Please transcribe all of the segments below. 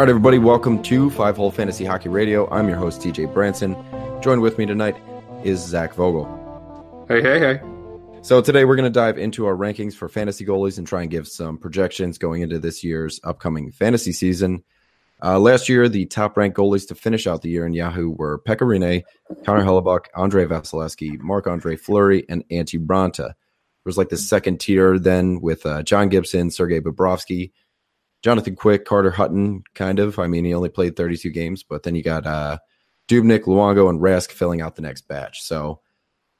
All right, everybody, welcome to Five Hole Fantasy Hockey Radio. I'm your host, TJ Branson. Joined with me tonight is Zach Vogel. Hey, hey, hey. So, today we're going to dive into our rankings for fantasy goalies and try and give some projections going into this year's upcoming fantasy season. Uh, last year, the top ranked goalies to finish out the year in Yahoo were Pekka Rinne, Connor Hellebuyck, Andrei Vasilevskiy, Marc Andre Fleury, and Antti Raanta. There was like the second tier then with uh, John Gibson, Sergei Bobrovsky, Jonathan Quick, Carter Hutton, kind of. I mean, he only played 32 games, but then you got uh, Dubnyk, Luongo, and Rask filling out the next batch. So,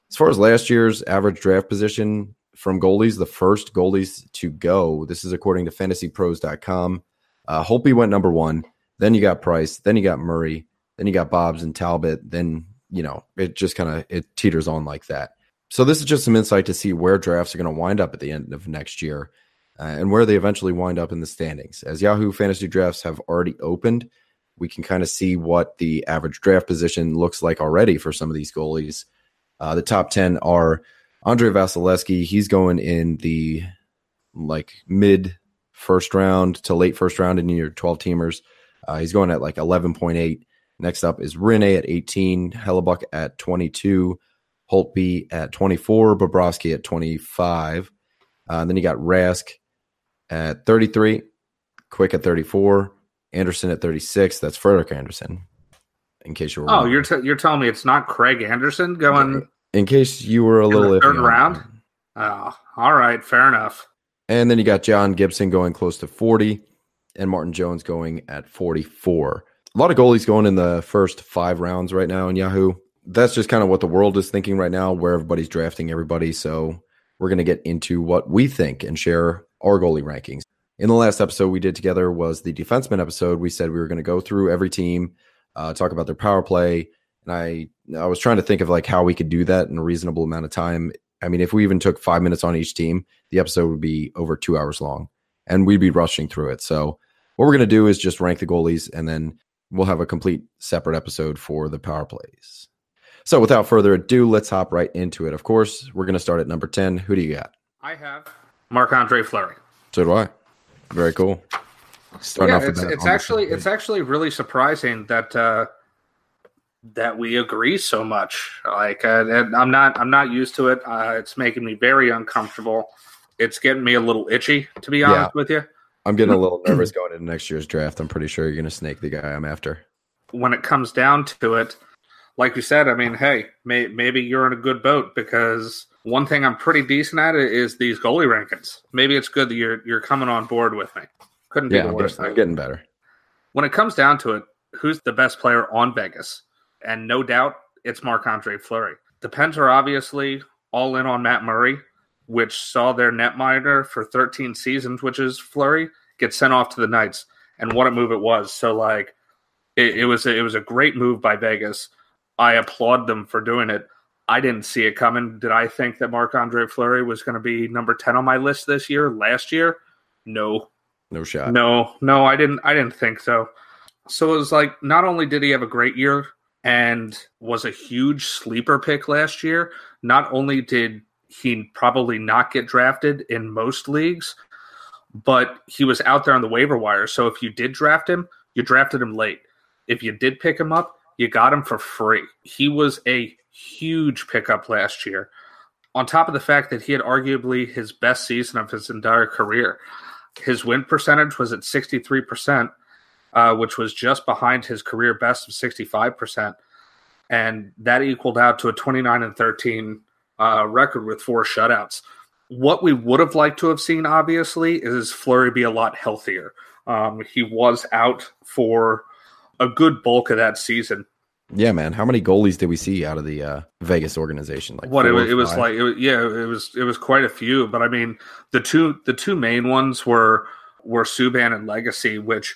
as far as last year's average draft position from goalies, the first goalies to go, this is according to fantasypros.com. Uh, Holtby went number one. Then you got Price. Then you got Murray. Then you got Bobs and Talbot. Then, you know, it just kind of it teeters on like that. So this is just some insight to see where drafts are going to wind up at the end of next year uh, and where they eventually wind up in the standings. As Yahoo Fantasy Drafts have already opened, we can kind of see what the average draft position looks like already for some of these goalies. Uh, the top 10 are Andrei Vasilevskiy. He's going in the like mid first round to late first round in your 12 teamers. Uh, he's going at like 11.8. Next up is Rinne at 18, Hellebuyck at 22, Holtby at 24, Bobrovsky at 25. Uh, then you got Rask at 33, Quick at 34, Andersen at 36. That's Frederik Andersen. In case you were. Oh, you're t- you're telling me it's not Craig Anderson going. In case you were a little third round. Oh, all right, fair enough. And then you got John Gibson going close to 40, and Martin Jones going at 44. A lot of goalies going in the first five rounds right now in Yahoo. That's just kind of what the world is thinking right now, where everybody's drafting everybody. So we're going to get into what we think and share our goalie rankings. In the last episode we did together was the defenseman episode. We said we were going to go through every team, uh, talk about their power play, and I I was trying to think of like how we could do that in a reasonable amount of time. I mean, if we even took five minutes on each team, the episode would be over two hours long, and we'd be rushing through it. So what we're going to do is just rank the goalies, and then we'll have a complete separate episode for the power plays. So without further ado, let's hop right into it. Of course, we're going to start at number 10. Who do you got? I have Marc Andre Fleury. So do I. Very cool. Starting yeah, it's, it's actually it's actually really surprising that uh, that we agree so much. Like uh, I'm not I'm not used to it. Uh, it's making me very uncomfortable. It's getting me a little itchy, to be honest yeah. with you. I'm getting a little nervous going into next year's draft. I'm pretty sure you're going to snake the guy I'm after. When it comes down to it, like you said, I mean, hey, may, maybe you're in a good boat because one thing I'm pretty decent at is these goalie rankings. Maybe it's good that you're you're coming on board with me. Couldn't be yeah, the worst. I'm, I'm getting better. When it comes down to it, who's the best player on Vegas? And no doubt, it's Marc Andre Fleury. The Pens are obviously all in on Matt Murray, which saw their net netminder for 13 seasons, which is Fleury, get sent off to the Knights. And what a move it was! So like, it, it was a, it was a great move by Vegas. I applaud them for doing it. I didn't see it coming. Did I think that Marc Andre Fleury was going to be number 10 on my list this year, last year? No. No shot. No, no, I didn't I didn't think so. So it was like not only did he have a great year and was a huge sleeper pick last year, not only did he probably not get drafted in most leagues, but he was out there on the waiver wire. So if you did draft him, you drafted him late. If you did pick him up, you got him for free. He was a huge pickup last year. On top of the fact that he had arguably his best season of his entire career, his win percentage was at 63%, uh, which was just behind his career best of 65%. And that equaled out to a 29 and 13 uh, record with four shutouts. What we would have liked to have seen, obviously, is Fleury be a lot healthier. Um, he was out for a good bulk of that season. Yeah, man. How many goalies did we see out of the uh, Vegas organization? Like what? It, was, it was like, it was, yeah, it was it was quite a few. But I mean, the two the two main ones were were Subban and Lagace, which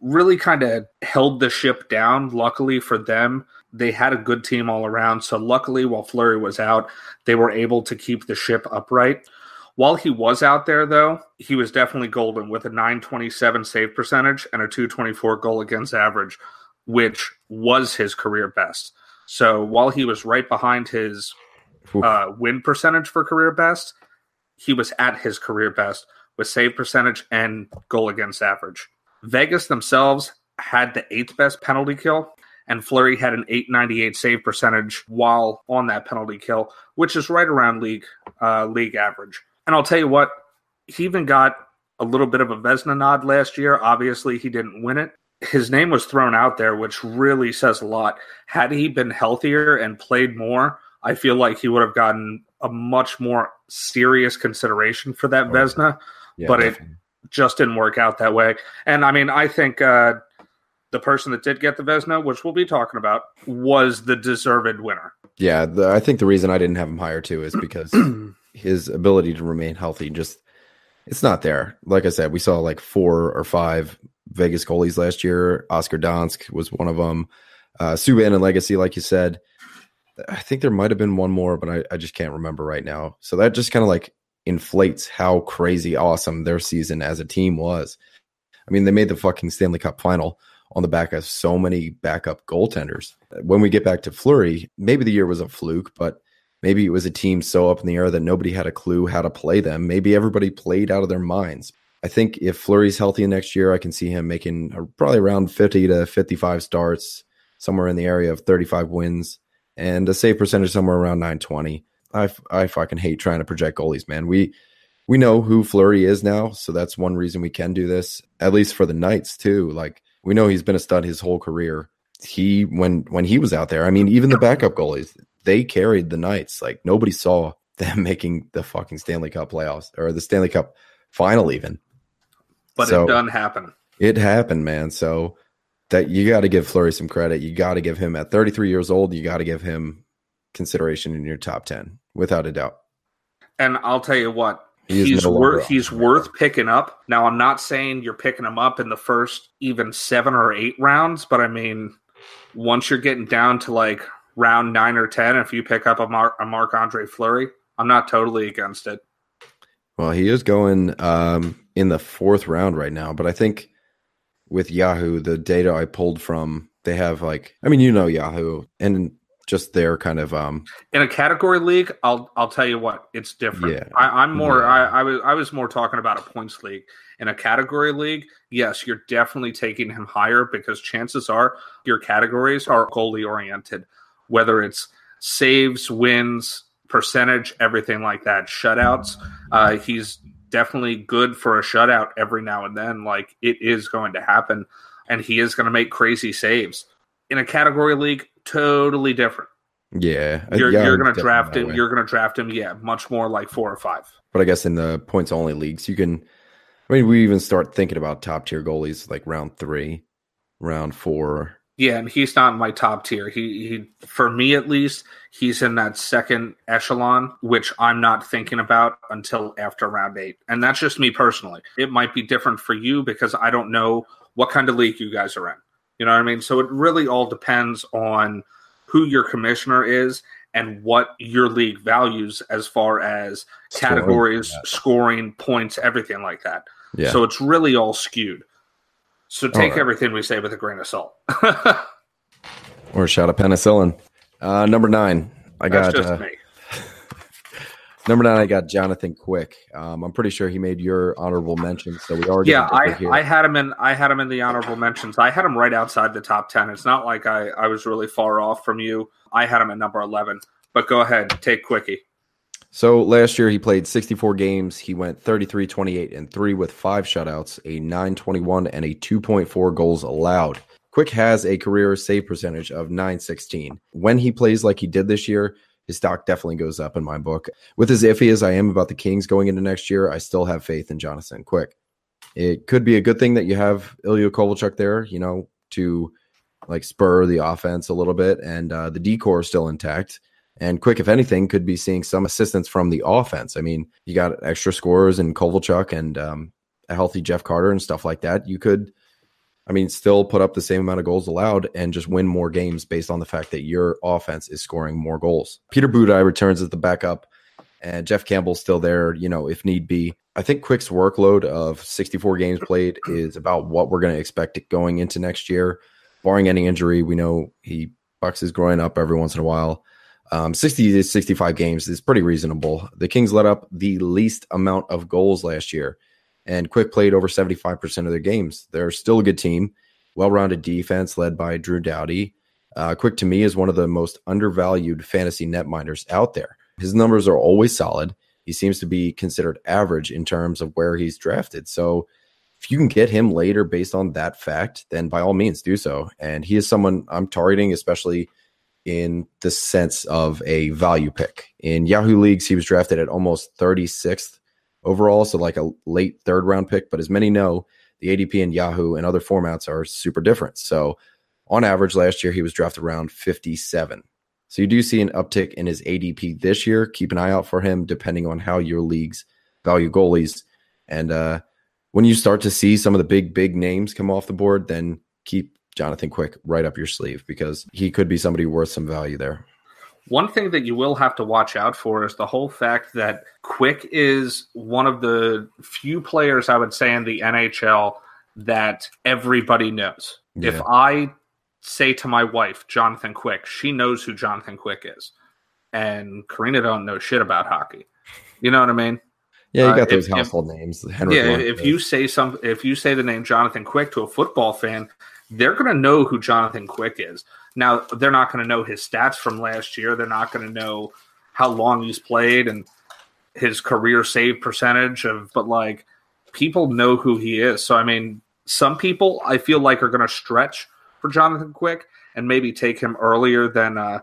really kind of held the ship down. Luckily for them, they had a good team all around. So luckily, while Fleury was out, they were able to keep the ship upright. While he was out there, though, he was definitely golden with a 927 save percentage and a 224 goal against average which was his career best. So while he was right behind his uh, win percentage for career best, he was at his career best with save percentage and goal against average. Vegas themselves had the eighth best penalty kill, and Fleury had an 898 save percentage while on that penalty kill, which is right around league uh, league average. And I'll tell you what, he even got a little bit of a Vezina nod last year. Obviously, he didn't win it. His name was thrown out there, which really says a lot. Had he been healthier and played more, I feel like he would have gotten a much more serious consideration for that Vezina, Yeah, but definitely. it just didn't work out that way. And I mean, I think uh, the person that did get the Vezina, which we'll be talking about, was the deserved winner. Yeah, the, I think the reason I didn't have him higher too is because his ability to remain healthy just it's not there. Like I said, we saw like four or five Vegas goalies last year. Oscar Dansk was one of them. Uh, Subban and Lagace, like you said. I think there might have been one more, but I, I just can't remember right now. So that just kind of like inflates how crazy awesome their season as a team was. I mean, they made the fucking Stanley Cup final on the back of so many backup goaltenders. When we get back to Fleury, maybe the year was a fluke, but maybe it was a team so up in the air that nobody had a clue how to play them. Maybe everybody played out of their minds. I think if Fleury's healthy next year, I can see him making probably around 50 to 55 starts, somewhere in the area of 35 wins, and a save percentage somewhere around 920. I, I fucking hate trying to project goalies, man. We we know who Fleury is now, so that's one reason we can do this. At least for the Knights too. Like we know he's been a stud his whole career. He when when he was out there, I mean, even the backup goalies, they carried the Knights. Like nobody saw them making the fucking Stanley Cup playoffs or the Stanley Cup final even. But so, it done happen. It happened, man. So that you got to give Fleury some credit. You got to give him at 33 years old, you got to give him consideration in your top 10 without a doubt. And I'll tell you what, he he's no worth he's worth picking up. Now I'm not saying you're picking him up in the first even 7 or 8 rounds, but I mean once you're getting down to like round 9 or 10 if you pick up a Mark a Marc-Andre Fleury, I'm not totally against it. Well, he is going um, in the fourth round right now, but I think with Yahoo, the data I pulled from, they have like, I mean, you know, Yahoo and just their kind of um in a category league. I'll I'll tell you what, it's different. Yeah, I, am more. Yeah. I, I was I was more talking about a points league. In a category league, yes, you're definitely taking him higher because chances are your categories are goalie oriented, whether it's saves, wins, percentage, everything like that, shutouts. Uh, he's definitely good for a shutout every now and then. Like it is going to happen, and he is going to make crazy saves. In a category league, totally different. Yeah, you're, yeah, you're going to draft him. You're going to draft him. Yeah, much more like four or five. But I guess in the points only leagues, you can. I mean, we even start thinking about top tier goalies like round three, round four, yeah, and he's not in my top tier. He he for me at least, he's in that second echelon, which I'm not thinking about until after round eight. And that's just me personally. It might be different for you because I don't know what kind of league you guys are in. You know what I mean? So it really all depends on who your commissioner is and what your league values as far as categories, scoring, scoring points, everything like that. Yeah. So it's really all skewed. So take right. everything we say with a grain of salt. or a shot of penicillin. Uh, number nine, I That's got. Uh, number nine, I got Jonathan Quick. Um, I'm pretty sure he made your honorable mention, so we already. Yeah, I, I had him in. I had him in the honorable mentions. I had him right outside the top ten. It's not like I, I was really far off from you. I had him at number eleven. But go ahead, take Quickie. So last year he played 64 games. He went 33, 28, and 3 with five shutouts, a 921, and a 2.4 goals allowed. Quick has a career save percentage of 916. When he plays like he did this year, his stock definitely goes up in my book. With as iffy as I am about the Kings going into next year, I still have faith in Jonathan Quick. It could be a good thing that you have Ilya Kovalchuk there, you know, to like spur the offense a little bit, and uh, the decor is still intact. And Quick, if anything, could be seeing some assistance from the offense. I mean, you got extra scorers and Kovalchuk and um, a healthy Jeff Carter and stuff like that. You could, I mean, still put up the same amount of goals allowed and just win more games based on the fact that your offense is scoring more goals. Peter Budaj returns as the backup, and Jeff Campbell's still there, you know, if need be. I think Quick's workload of 64 games played is about what we're going to expect going into next year. Barring any injury, we know he bucks his growing up every once in a while. Um, 60 to 65 games is pretty reasonable. The Kings let up the least amount of goals last year. and Quick played over 75% of their games. They're still a good team, well rounded defense led by Drew Doughty. Uh, Quick to me is one of the most undervalued fantasy netminders out there. His numbers are always solid. He seems to be considered average in terms of where he's drafted. So if you can get him later based on that fact, then by all means do so. And he is someone I'm targeting, especially in the sense of a value pick. In Yahoo leagues, he was drafted at almost 36th overall, so like a late third round pick. But as many know, the ADP in Yahoo and other formats are super different. So on average, last year he was drafted around 57. So you do see an uptick in his ADP this year. Keep an eye out for him depending on how your leagues value goalies. And uh, when you start to see some of the big, big names come off the board, then keep Jonathan Quick right up your sleeve because he could be somebody worth some value there. One thing that you will have to watch out for is the whole fact that Quick is one of the few players I would say in the NHL that everybody knows. Yeah. If I say to my wife, Jonathan Quick, she knows who Jonathan Quick is. And Karina don't know shit about hockey. You know what I mean? Yeah, you got uh, those if, household if, names. Henrik yeah, if you say some, if you say the name Jonathan Quick to a football fan, they're going to know who Jonathan Quick is. Now, they're not going to know his stats from last year. They're not going to know how long he's played and his career save percentage of, but like people know who he is. So, I mean, some people I feel like are going to stretch for Jonathan Quick and maybe take him earlier than, uh,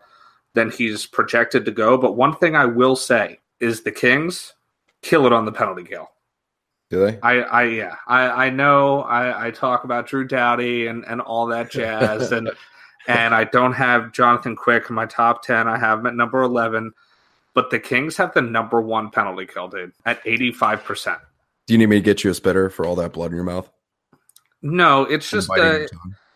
than he's projected to go. But one thing I will say is the Kings kill it on the penalty kill. Do they? I, I yeah. I, I know I, I talk about Drew Doughty and, and all that jazz and and I don't have Jonathan Quick in my top ten. I have him at number eleven. But the Kings have the number one penalty kill, dude, at eighty five percent. Do you need me to get you a spitter for all that blood in your mouth? No, it's just uh,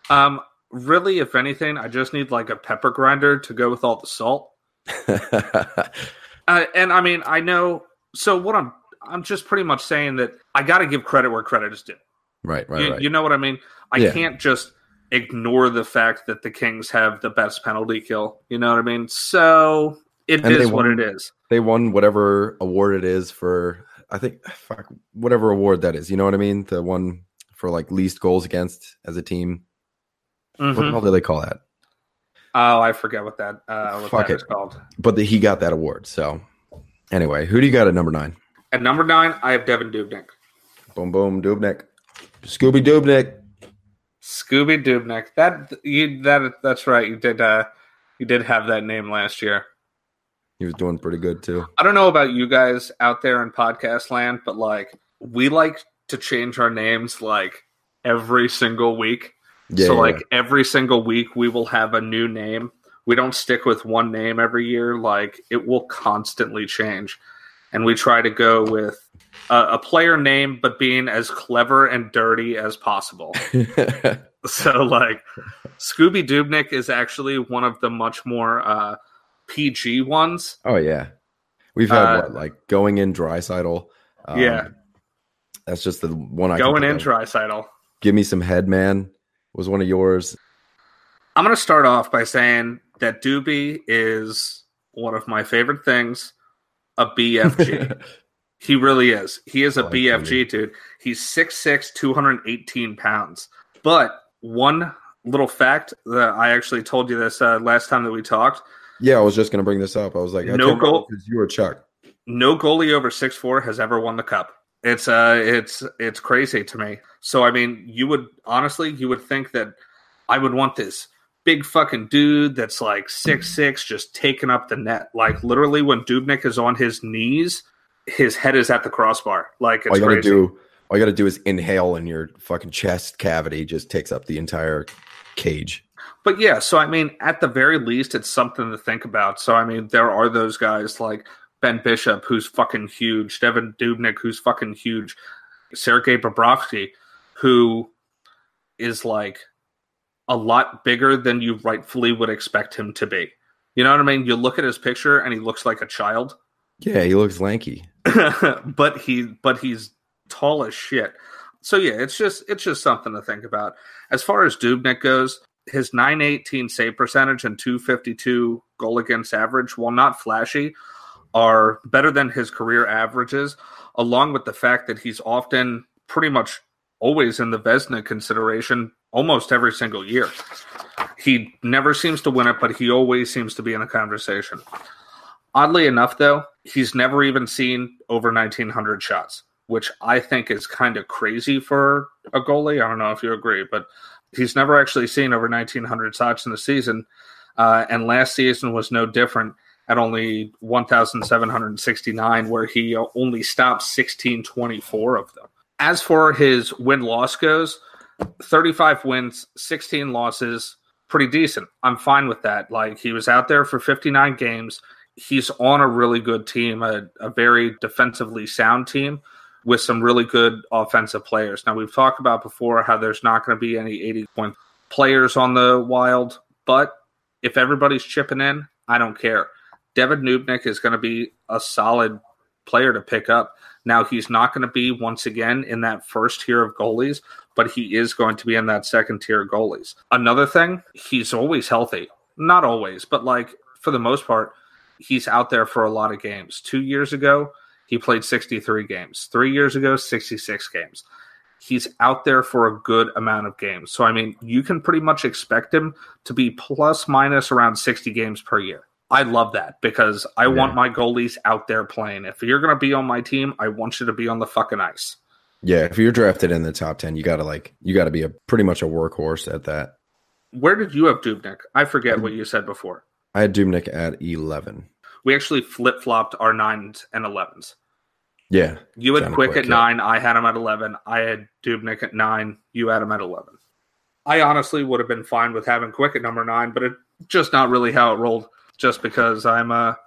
um really, if anything, I just need like a pepper grinder to go with all the salt. uh, and I mean, I know. So what I'm I'm just pretty much saying that I got to give credit where credit is due. Right, right, you, right. You know what I mean? I yeah. can't just ignore the fact that the Kings have the best penalty kill. You know what I mean? So it and is won, what it is. They won whatever award it is for. I think fuck, whatever award that is. You know what I mean? The one for like least goals against as a team. Mm-hmm. What the mm-hmm. hell do they call that? Oh, I forget what that uh, what Fuck that it. is called. But the, he got that award. So anyway, who do you got at number nine? At number nine, I have Devin Dubnyk. Boom, boom, Dubnyk. Scooby Dubnyk. Scooby Dubnyk. That you that that's right. You did uh you did have that name last year. He was doing pretty good too. I don't know about you guys out there in podcast land, but like we like to change our names like every single week. Yeah, so like every single week we will have a new name. We don't stick with one name every year. Like it will constantly change and we try to go with a, a player name, but being as clever and dirty as possible. so, like, Scooby Dubnyk is actually one of the much more uh, PG ones. Oh yeah, we've had uh, what, like going in Draisaitl. Um, yeah, that's just the one I going in Draisaitl. Give me some head, man. Was one of yours. I'm going to start off by saying that Doobie is one of my favorite things a BFG. he really is. He is a like BFG, dude. He's 6'6, 218 pounds. But one little fact that I actually told you this uh, last time that we talked. Yeah, I was just going to bring this up. I was like, I no goal because you were Chuck. No goalie over six four has ever won the cup. It's uh, it's it's crazy to me. So I mean, you would honestly, you would think that I would want this big fucking dude that's like six six, just taking up the net. Like literally, when Dubnyk is on his knees, his head is at the crossbar. Like it's all you gotta crazy. do, all you gotta do is inhale, and your fucking chest cavity just takes up the entire cage. But yeah, so I mean, at the very least, it's something to think about. So I mean, there are those guys like Ben Bishop, who's fucking huge, Devin Dubnyk, who's fucking huge, Sergei Bobrovsky, who is like a lot bigger than you rightfully would expect him to be. You know what I mean? You look at his picture and he looks like a child. Yeah, he looks lanky. but he but he's tall as shit. So yeah, it's just it's just something to think about. As far as Dubnyk goes, his 918 save percentage and 252 goal against average, while not flashy, are better than his career averages, along with the fact that he's often pretty much always in the Vezina consideration almost every single year. He never seems to win it, but he always seems to be in the conversation. Oddly enough, though, he's never even seen over 1,900 shots, which I think is kind of crazy for a goalie. I don't know if you agree, but he's never actually seen over 1,900 shots in the season. Uh, and last season was no different at only 1,769, where he only stopped 1,624 of them. As for his win loss goes, 35 wins, 16 losses, pretty decent. I'm fine with that. Like he was out there for 59 games. He's on a really good team, a, a very defensively sound team with some really good offensive players. Now we've talked about before how there's not going to be any 80 point players on the Wild, but if everybody's chipping in, I don't care. Devin Dubnyk is going to be a solid player to pick up. Now he's not going to be once again in that first tier of goalies, but he is going to be in that second tier goalies. Another thing, he's always healthy. Not always, but like for the most part, he's out there for a lot of games. Two years ago, he played 63 games. Three years ago, 66 games. He's out there for a good amount of games. So, I mean, you can pretty much expect him to be plus minus around 60 games per year. I love that because I yeah. want my goalies out there playing. If you're going to be on my team, I want you to be on the fucking ice. Yeah, if you're drafted in the top 10, you got to like you got to be a pretty much a workhorse at that. Where did you have Dubnyk? I forget mm. what you said before. I had Dubnyk at 11. We actually flip-flopped our 9s and 11s. Yeah. You had Quick, quick at yeah. 9, I had him at 11. I had Dubnyk at 9, you had him at 11. I honestly would have been fine with having Quick at number 9, but it just not really how it rolled just because I'm a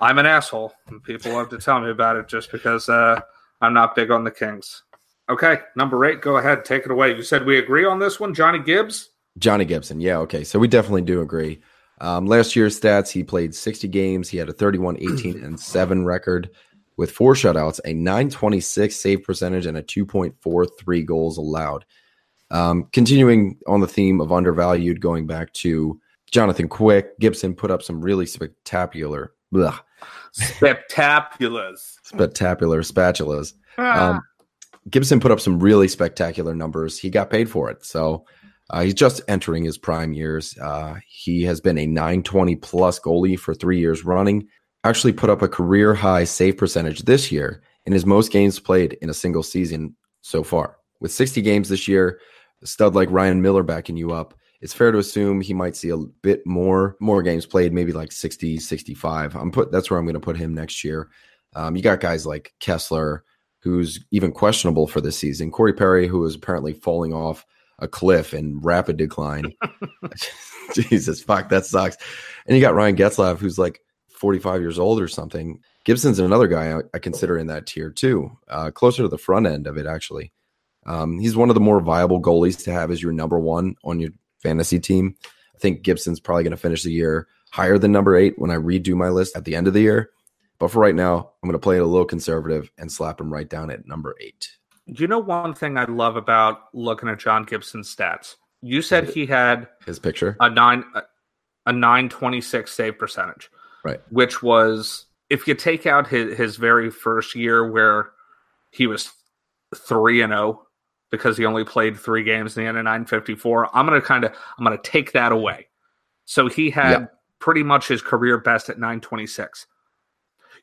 I'm an asshole and people love to tell me about it just because uh, I'm not big on the Kings. Okay, number eight, go ahead, take it away. You said we agree on this one, Johnny Gibbs. Johnny Gibson, yeah, okay, so we definitely do agree. Um, last year's stats, he played 60 games. He had a 31, 18, and 7 record with four shutouts, a 926 save percentage, and a 2.43 goals allowed. Um, continuing on the theme of undervalued, going back to Jonathan Quick, Gibson put up some really spectacular, blah, spectaculars, spectacular spatulas. Ah. Um, Gibson put up some really spectacular numbers. He got paid for it, so uh, he's just entering his prime years. Uh, he has been a 920 plus goalie for three years running. Actually, put up a career high save percentage this year in his most games played in a single season so far. With 60 games this year, a stud like Ryan Miller backing you up, it's fair to assume he might see a bit more more games played, maybe like 60, 65. I'm put that's where I'm going to put him next year. Um, you got guys like Kesler, who's even questionable for this season. Corey Perry, who is apparently falling off a cliff in rapid decline. Jesus, fuck, that sucks. And you got Ryan Getzlaf, who's like 45 years old or something. Gibson's another guy I, I consider in that tier too, uh, closer to the front end of it, actually. Um, he's one of the more viable goalies to have as your number one on your fantasy team. I think Gibson's probably going to finish the year higher than number eight when I redo my list at the end of the year. But for right now, I'm going to play it a little conservative and slap him right down at number eight. Do You know, one thing I love about looking at John Gibson's stats. You said he had his picture a nine a nine twenty six save percentage, right? Which was if you take out his his very first year where he was three and zero oh because he only played three games in the end of 954. I'm going to kind of I'm going to take that away. So he had yep. pretty much his career best at 926.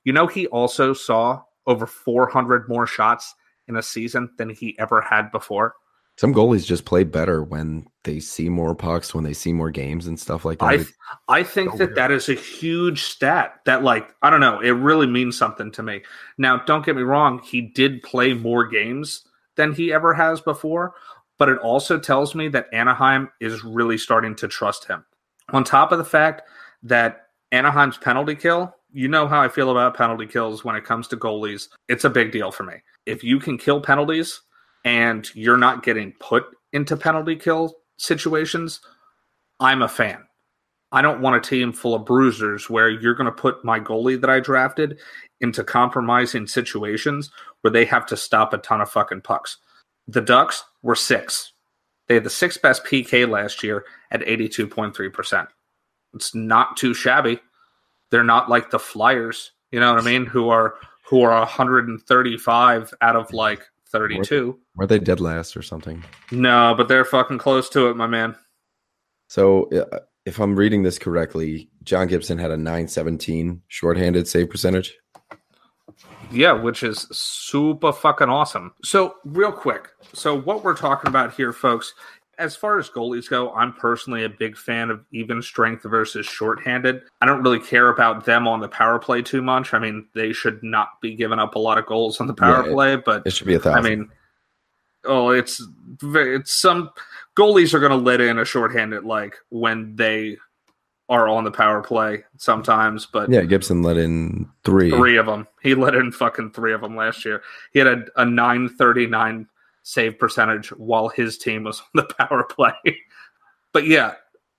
You know, he also saw over 400 more shots in a season than he ever had before. Some goalies just play better when they see more pucks, when they see more games and stuff like that. I, I think that that is a huge stat that, like, I don't know, it really means something to me. Now, don't get me wrong, he did play more games than he ever has before. But it also tells me that Anaheim is really starting to trust him. On top of the fact that Anaheim's penalty kill, you know how I feel about penalty kills when it comes to goalies. It's a big deal for me. If you can kill penalties and you're not getting put into penalty kill situations, I'm a fan. I don't want a team full of bruisers where you're going to put my goalie that I drafted into compromising situations where they have to stop a ton of fucking pucks. The Ducks were six. They had the sixth best PK last year at 82.3%. It's not too shabby. They're not like the Flyers, you know what I mean, who are who are 135 out of like 32. Were they dead last or something? No, but they're fucking close to it, my man. So uh, if I'm reading this correctly, John Gibson had a 917 shorthanded save percentage. Yeah, which is super fucking awesome. So, real quick. So, what we're talking about here, folks, as far as goalies go, I'm personally a big fan of even strength versus shorthanded. I don't really care about them on the power play too much. I mean, they should not be giving up a lot of goals on the power Yeah, play, but It should be a thousand. I mean, oh, it's it's some goalies are going to let in a shorthanded like when they are on the power play sometimes, but yeah, Gibson let in three. three of them. He let in fucking three of them last year. He had a, a 939 save percentage while his team was on the power play. but yeah,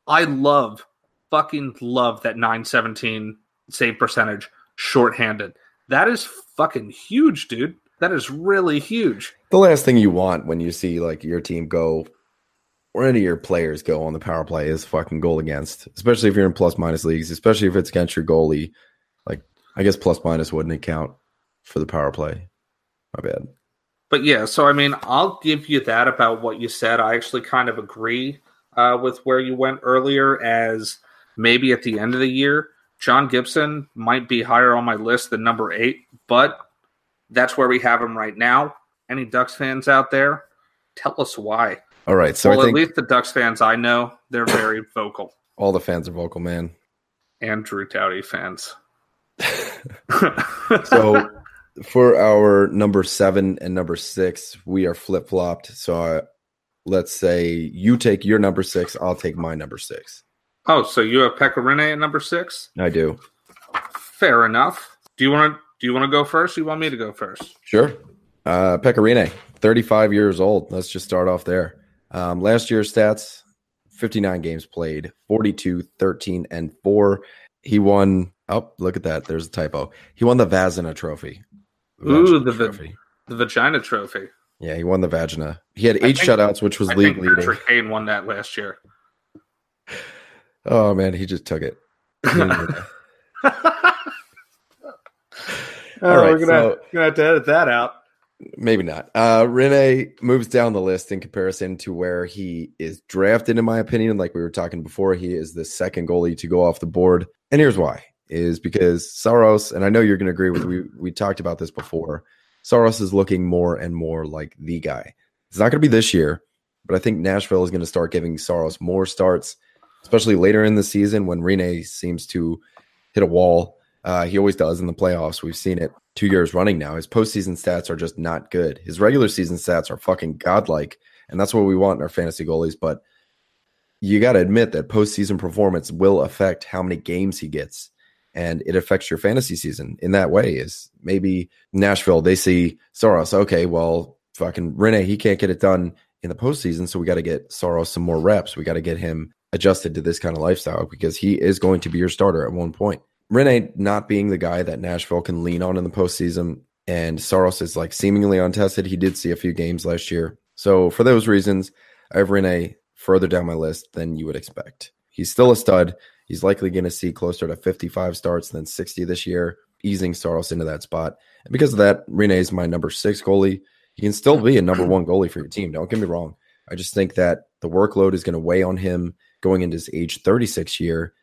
I love, fucking love that 917 save percentage shorthanded. That is fucking huge, dude. That is really huge. The last thing you want when you see like your team go or any of your players go on the power play is fucking goal against, especially if you're in plus minus leagues, especially if it's against your goalie. Like, I guess plus minus wouldn't count for the power play. My bad. But yeah, so I mean, I'll give you that about what you said. I actually kind of agree uh, with where you went earlier, as maybe at the end of the year, John Gibson might be higher on my list than number eight, but that's where we have him right now. Any Ducks fans out there, tell us why. All right. So well, I think at least the Ducks fans I know, they're very vocal. all the fans are vocal, man. And Drew Doughty fans. So for our number seven and number six, we are flip flopped. So I, let's say you take your number six, I'll take my number six. oh, so you have Pekka Rinne at number six? I do. Fair enough. Do you want to do you want to go first? Or you want me to go first? Sure. Uh, Pekka Rinne, 35 years old. Let's just start off there. Um, last year's stats 59 games played, 42, 13, and 4. He won. Oh, look at that. There's a typo. He won the Vezina trophy. Ooh, the trophy. The vagina trophy. Yeah, he won the Vagina. He had eight think- shutouts, which was I league think leading. Patrick Kane won that last year. Oh, man. He just took it. He didn't do that. Oh, All right, we're gonna, so- gonna have to edit that out. Maybe not. Uh, Rinne moves down the list in comparison to where he is drafted, in my opinion. Like we were talking before, he is the second goalie to go off the board. And here's why is because Saros, and I know you're going to agree with we we talked about this before. Saros is looking more and more like the guy. It's not going to be this year, but I think Nashville is going to start giving Saros more starts, especially later in the season when Rinne seems to hit a wall. Uh, he always does in the playoffs. We've seen it two years running now. His postseason stats are just not good. His regular season stats are fucking godlike, and that's what we want in our fantasy goalies. But you got to admit that postseason performance will affect how many games he gets, and it affects your fantasy season in that way. Is maybe Nashville they see Saros, okay, well, fucking Rinne, he can't get it done in the postseason, so we got to get Saros some more reps. We got to get him adjusted to this kind of lifestyle because he is going to be your starter at one point. Rinne not being the guy that Nashville can lean on in the postseason, and Saros is like seemingly untested. He did see a few games last year. So for those reasons, I have Rinne further down my list than you would expect. He's still a stud. He's likely going to see closer to 55 starts than 60 this year, easing Saros into that spot. And because of that, Rinne is my number six goalie. He can still be a number one goalie for your team. Don't get me wrong. I just think that the workload is going to weigh on him going into his age 36 year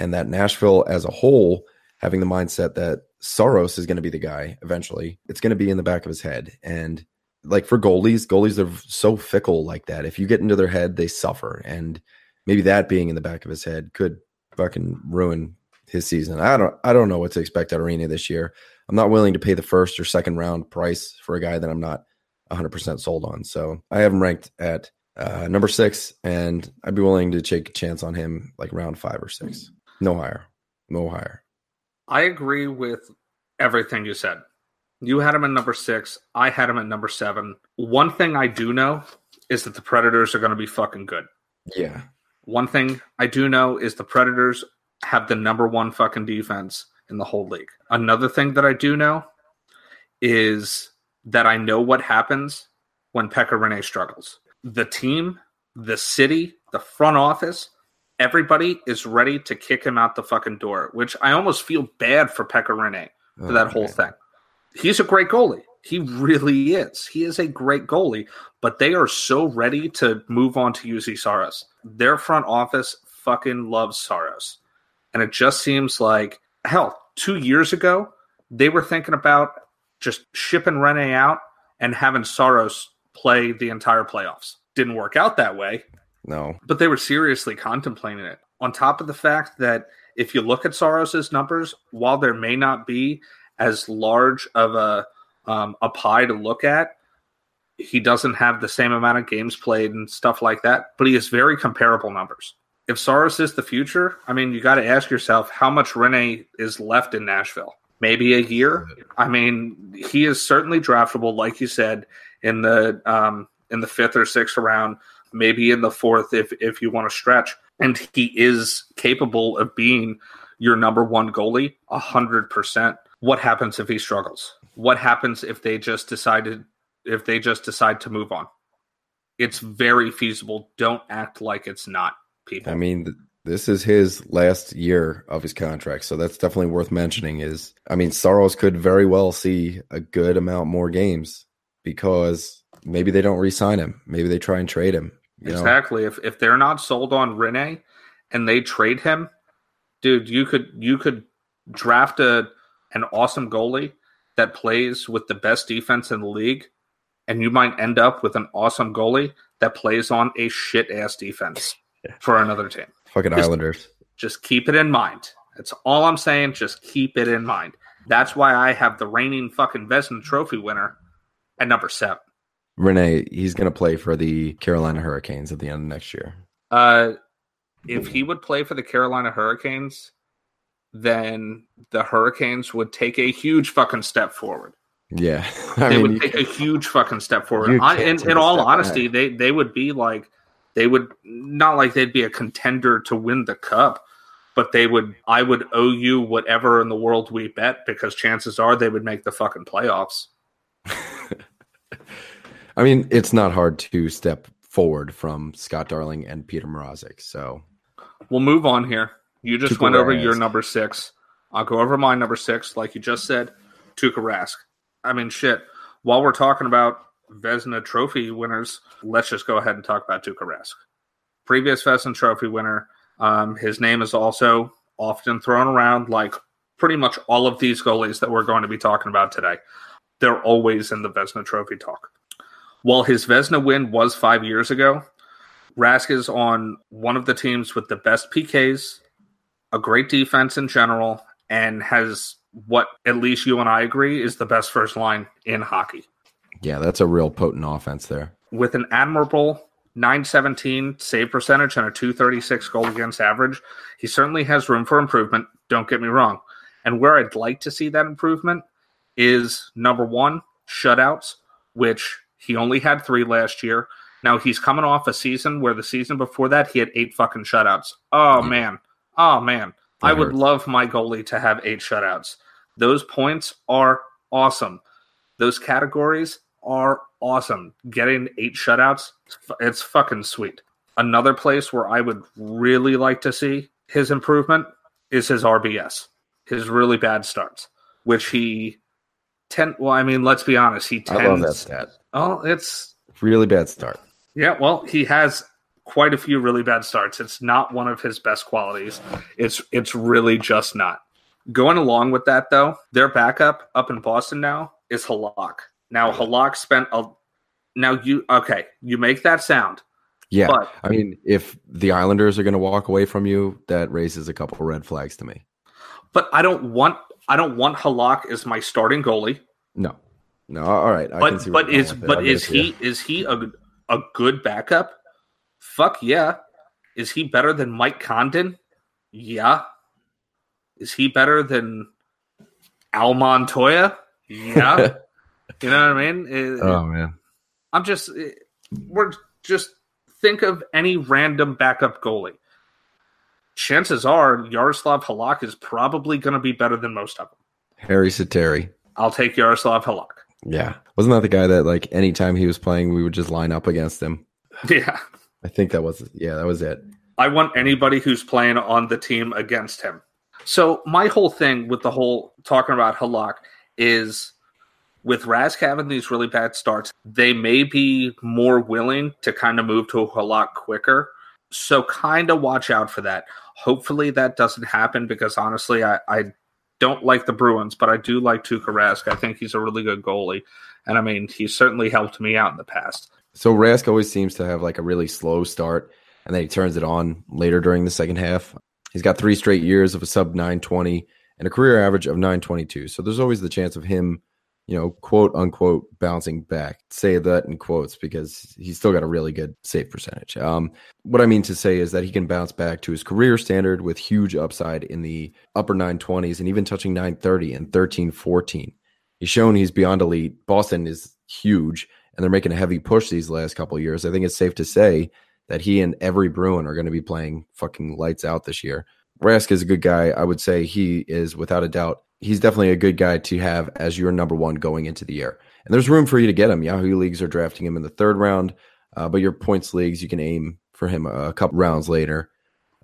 and that Nashville as a whole having the mindset that Saros is going to be the guy eventually. It's going to be in the back of his head. And like for goalies, goalies are so fickle like that. If you get into their head, they suffer. And maybe that being in the back of his head could fucking ruin his season. I don't I don't know what to expect of Arena this year. I'm not willing to pay the first or second round price for a guy that I'm not 100% sold on. So I have him ranked at uh, number six, and I'd be willing to take a chance on him like round five or six. No higher. No higher. I agree with everything you said. You had him at number six. I had him at number seven. One thing I do know is that the Predators are going to be fucking good. Yeah. One thing I do know is the Predators have the number one fucking defense in the whole league. Another thing that I do know is that I know what happens when Pekka Rinne struggles. The team, the city, the front office, everybody is ready to kick him out the fucking door, which I almost feel bad for Pekka Rinne for that oh, whole Okay. thing. He's a great goalie. He really is. He is a great goalie, but they are so ready to move on to Juuse Saros. Their front office fucking loves Saros. And it just seems like, hell, two years ago, they were thinking about just shipping Rinne out and having Saros play the entire playoffs. Didn't work out that way. No. But they were seriously contemplating it. On top of the fact that if you look at Saros's numbers, while there may not be as large of a um, a pie to look at, he doesn't have the same amount of games played and stuff like that. But he has very comparable numbers. If Saros is the future, I mean, you got to ask yourself how much Rinne is left in Nashville. Maybe a year. I mean, he is certainly draftable, like you said, in the um, in the fifth or sixth round, maybe in the fourth if if you want to stretch and he is capable of being your number one goalie hundred percent. What happens if he struggles? What happens if they just decided if they just decide to move on? It's very feasible. Don't act like it's not, people. I mean, this is his last year of his contract, so that's definitely worth mentioning. Is I mean, Saros could very well see a good amount more games because maybe they don't re-sign him. Maybe they try and trade him. Exactly. Know? If if they're not sold on Rinne and they trade him, dude, you could you could draft a an awesome goalie that plays with the best defense in the league, and you might end up with an awesome goalie that plays on a shit ass defense for another team. Fucking just, Islanders. Just keep it in mind. That's all I'm saying. Just keep it in mind. That's why I have the reigning fucking Vezina Trophy winner at number seven. Rinne, he's going to play for the Carolina Hurricanes at the end of next year. Uh, if he would play for the Carolina Hurricanes, then the Hurricanes would take a huge fucking step forward. Yeah, I they mean, would take a huge fucking step forward. I, in, in all honesty, they they would be like they would not like they'd be a contender to win the cup, but they would. I would owe you whatever in the world we bet because chances are they would make the fucking playoffs. I mean, it's not hard to step forward from Scott Darling and Peter Mrazek. So we'll move on here. You just Tuukka went over your number six. I'll go over my number six, like you just said, Tuukka Rask. I mean, shit. While we're talking about Vezina Trophy winners, let's just go ahead and talk about Tuukka Rask. Previous Vezina Trophy winner. Um, his name is also often thrown around like pretty much all of these goalies that we're going to be talking about today. They're always in the Vezina Trophy talk. While his Vezina win was five years ago, Rask is on one of the teams with the best PKs, a great defense in general, and has what at least you and I agree is the best first line in hockey. Yeah, that's a real potent offense there. With an admirable 917 save percentage and a 236 goal against average, he certainly has room for improvement. Don't get me wrong. And where I'd like to see that improvement is number one, shutouts, which he only had three last year. Now he's coming off a season where the season before that he had eight fucking shutouts. Oh mm. man. Oh man. That I would hurts. love my goalie to have eight shutouts. Those points are awesome. Those categories are awesome. Getting eight shutouts, it's fucking sweet. Another place where I would really like to see his improvement is his RBS, his really bad starts, which he tend. Well, I mean, let's be honest, he tends. I love that stat. Oh, it's really bad start. Yeah, well, he has quite a few really bad starts. It's not one of his best qualities. It's it's really just not. Going along with that though, their backup up in Boston now is Halak. Now Halak spent a now you okay, you make that sound. Yeah. But, I mean, if the Islanders are going to walk away from you, that raises a couple red flags to me. But I don't want I don't want Halak as my starting goalie. No. No, all right. I but but is but is he is he a a good backup? Fuck yeah. Is he better than Mike Condon? Yeah. Is he better than Al Montoya? Yeah. you know what I mean? It, oh man. I'm just we're just think of any random backup goalie. Chances are Yaroslav Halak is probably going to be better than most of them. Harri Säteri. I'll take Yaroslav Halak. Yeah. Wasn't that the guy that like anytime he was playing, we would just line up against him? Yeah. I think that was yeah, that was it. I want anybody who's playing on the team against him. So my whole thing with the whole talking about Halak is with Rask having these really bad starts, they may be more willing to kind of move to a lot quicker. So kind of watch out for that. Hopefully that doesn't happen because honestly, I, I don't like the Bruins, but I do like Tuukka Rask. I think he's a really good goalie. And I mean, he's certainly helped me out in the past. So Rask always seems to have like a really slow start and then he turns it on later during the second half. He's got three straight years of a sub 920 and a career average of 922. So there's always the chance of him, you know, quote unquote, bouncing back. Say that in quotes because he's still got a really good save percentage. Um, what I mean to say is that he can bounce back to his career standard with huge upside in the upper 920s and even touching 930 and 13 14. He's shown he's beyond elite. Boston is huge and they're making a heavy push these last couple years. I think it's safe to say that he and every Bruin are going to be playing fucking lights out this year. Rask is a good guy. I would say he is without a doubt. He's definitely a good guy to have as your number one going into the year. And there's room for you to get him. Yahoo leagues are drafting him in the third round, uh, but your points leagues you can aim for him a, a couple rounds later.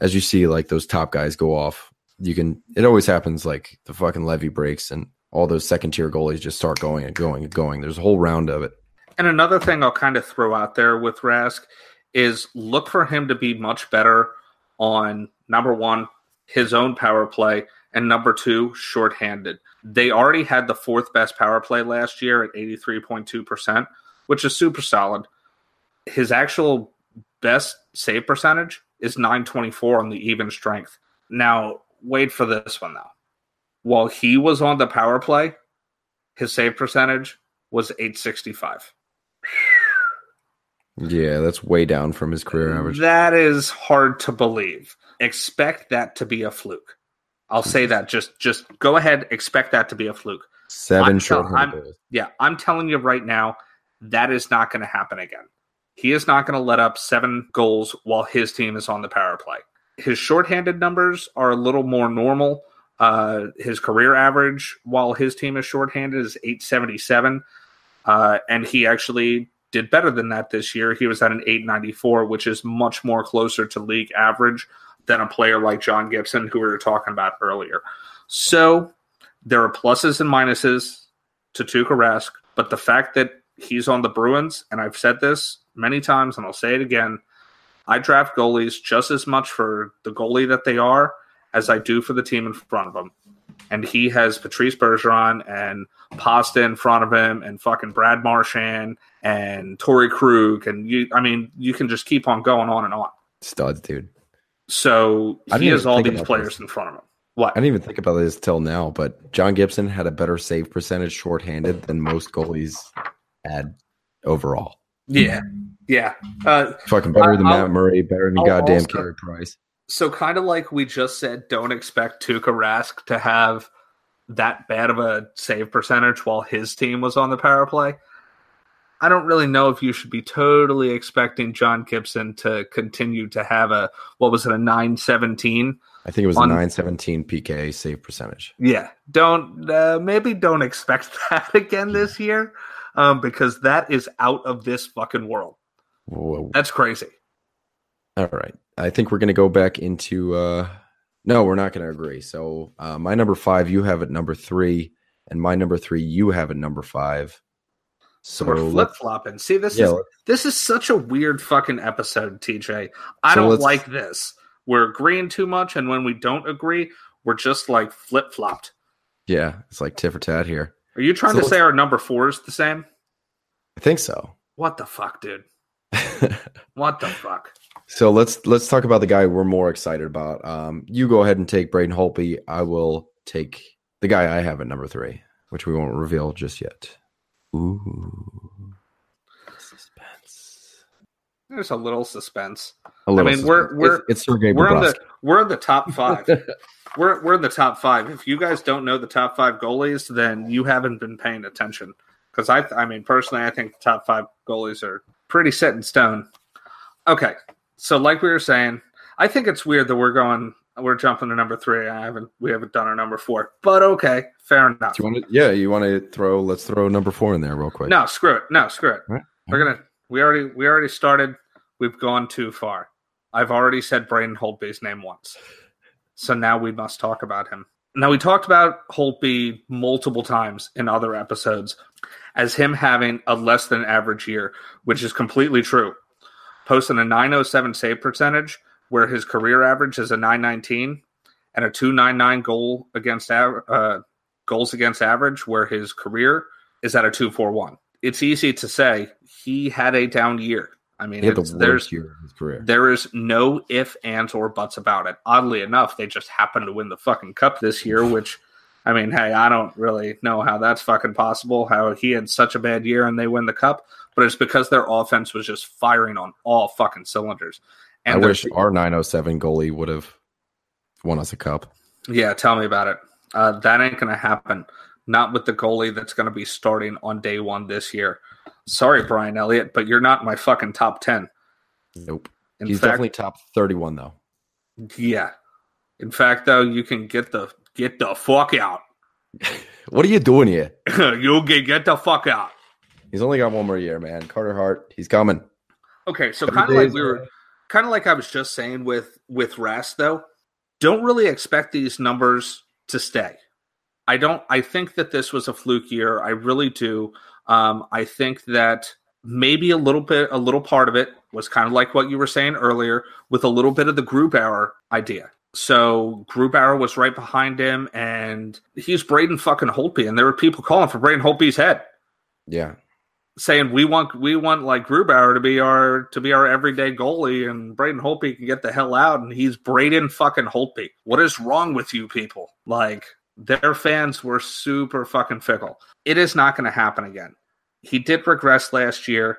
As you see, like those top guys go off, you can. It always happens. Like the fucking levy breaks and all those second tier goalies just start going and going and going. There's a whole round of it. And another thing I'll kind of throw out there with Rask is look for him to be much better on number one, his own power play, and number two, shorthanded. They already had the fourth best power play last year at 83.2%, which is super solid. His actual best save percentage is 924 on the even strength. Now, wait for this one though. While he was on the power play, his save percentage was 865. Yeah, that's way down from his career average. That is hard to believe. Expect that to be a fluke. I'll say that. Just just go ahead, expect that to be a fluke. 7 short Yeah, I'm telling you right now, that is not going to happen again. He is not going to let up seven goals while his team is on the power play. His shorthanded numbers are a little more normal. Uh, his career average while his team is shorthanded is 877. Uh, and he actually did better than that this year. He was at an 894, which is much more closer to league average than a player like John Gibson, who we were talking about earlier. So there are pluses and minuses to Tuukka Rask, but the fact that he's on the Bruins, and I've said this many times and I'll say it again, I draft goalies just as much for the goalie that they are as I do for the team in front of them and he has Patrice Bergeron and Pasta in front of him, and fucking Brad Marchand and Torey Krug, and you. I mean, you can just keep on going on and on. Studs, dude. So he has all these players this. in front of him. What? I didn't even think about this till now, but John Gibson had a better save percentage shorthanded than most goalies had overall. Yeah, yeah. Uh, Fucking better than I'll, Matt Murray, better than I'll goddamn also, Carey Price so kind of like we just said, don't expect Tuukka Rask to have that bad of a save percentage while his team was on the power play. I don't really know if you should be totally expecting John Gibson to continue to have a what was it a nine seventeen? I think it was on, a nine seventeen PK save percentage. Yeah, don't uh, maybe don't expect that again this year, um, because that is out of this fucking world. Whoa. That's crazy. All right. I think we're going to go back into. Uh, no, we're not going to agree. So uh, my number five, you have at number three, and my number three, you have at number five. So, we're flip flopping. See, this yeah, is this is such a weird fucking episode, TJ. I so don't like this. We're agreeing too much, and when we don't agree, we're just like flip flopped. Yeah, it's like tit for tat here. Are you trying so to say our number four is the same? I think so. What the fuck, dude? what the fuck? So let's let's talk about the guy we're more excited about. Um, you go ahead and take Braden Holtby. I will take the guy I have at number three, which we won't reveal just yet. Ooh, suspense. There's a little suspense. A little I mean, suspense. we're we're it's, it's Sergey we're on the we're in the top five. we're we're in the top five. If you guys don't know the top five goalies, then you haven't been paying attention. Because I, I mean, personally, I think the top five goalies are pretty set in stone. Okay, so like we were saying, I think it's weird that we're going we're jumping to number three. I haven't we haven't done our number four, but okay, fair enough. Do you want to? Yeah, you want to throw? Let's throw number four in there real quick. No, screw it. No, screw it. Right. We're gonna. We already we already started. We've gone too far. I've already said Braden Holtby's name once, so now we must talk about him. Now we talked about Holtby multiple times in other episodes as him having a less than average year, which is completely true. Posting a 907 save percentage where his career average is a 919 and a 299 goal against uh, goals against average where his career is at a 241. It's easy to say he had a down year. I mean, the there's there is no if, ands, or buts about it. Oddly enough, they just happened to win the fucking cup this year, which I mean, hey, I don't really know how that's fucking possible. How he had such a bad year and they win the cup, but it's because their offense was just firing on all fucking cylinders. And I wish our 907 goalie would have won us a cup. Yeah, tell me about it. Uh, that ain't gonna happen. Not with the goalie that's gonna be starting on day one this year. Sorry, Brian Elliott, but you're not my fucking top 10. Nope. In He's fact, definitely top 31 though. Yeah. In fact, though, you can get the get the fuck out. what are you doing here? you get get the fuck out. He's only got one more year, man. Carter Hart, he's coming. Okay, so kind of like we were kind of like I was just saying with with Rask though. Don't really expect these numbers to stay. I don't I think that this was a fluke year. I really do. Um, I think that maybe a little bit, a little part of it was kind of like what you were saying earlier, with a little bit of the group Grubauer idea. So Grubauer was right behind him, and he's Braden fucking Holtby, and there were people calling for Braden Holtby's head. Yeah, saying we want we want like Grubauer to be our to be our everyday goalie, and Braden Holtby can get the hell out, and he's Braden fucking Holtby. What is wrong with you people? Like their fans were super fucking fickle. It is not going to happen again. He did regress last year,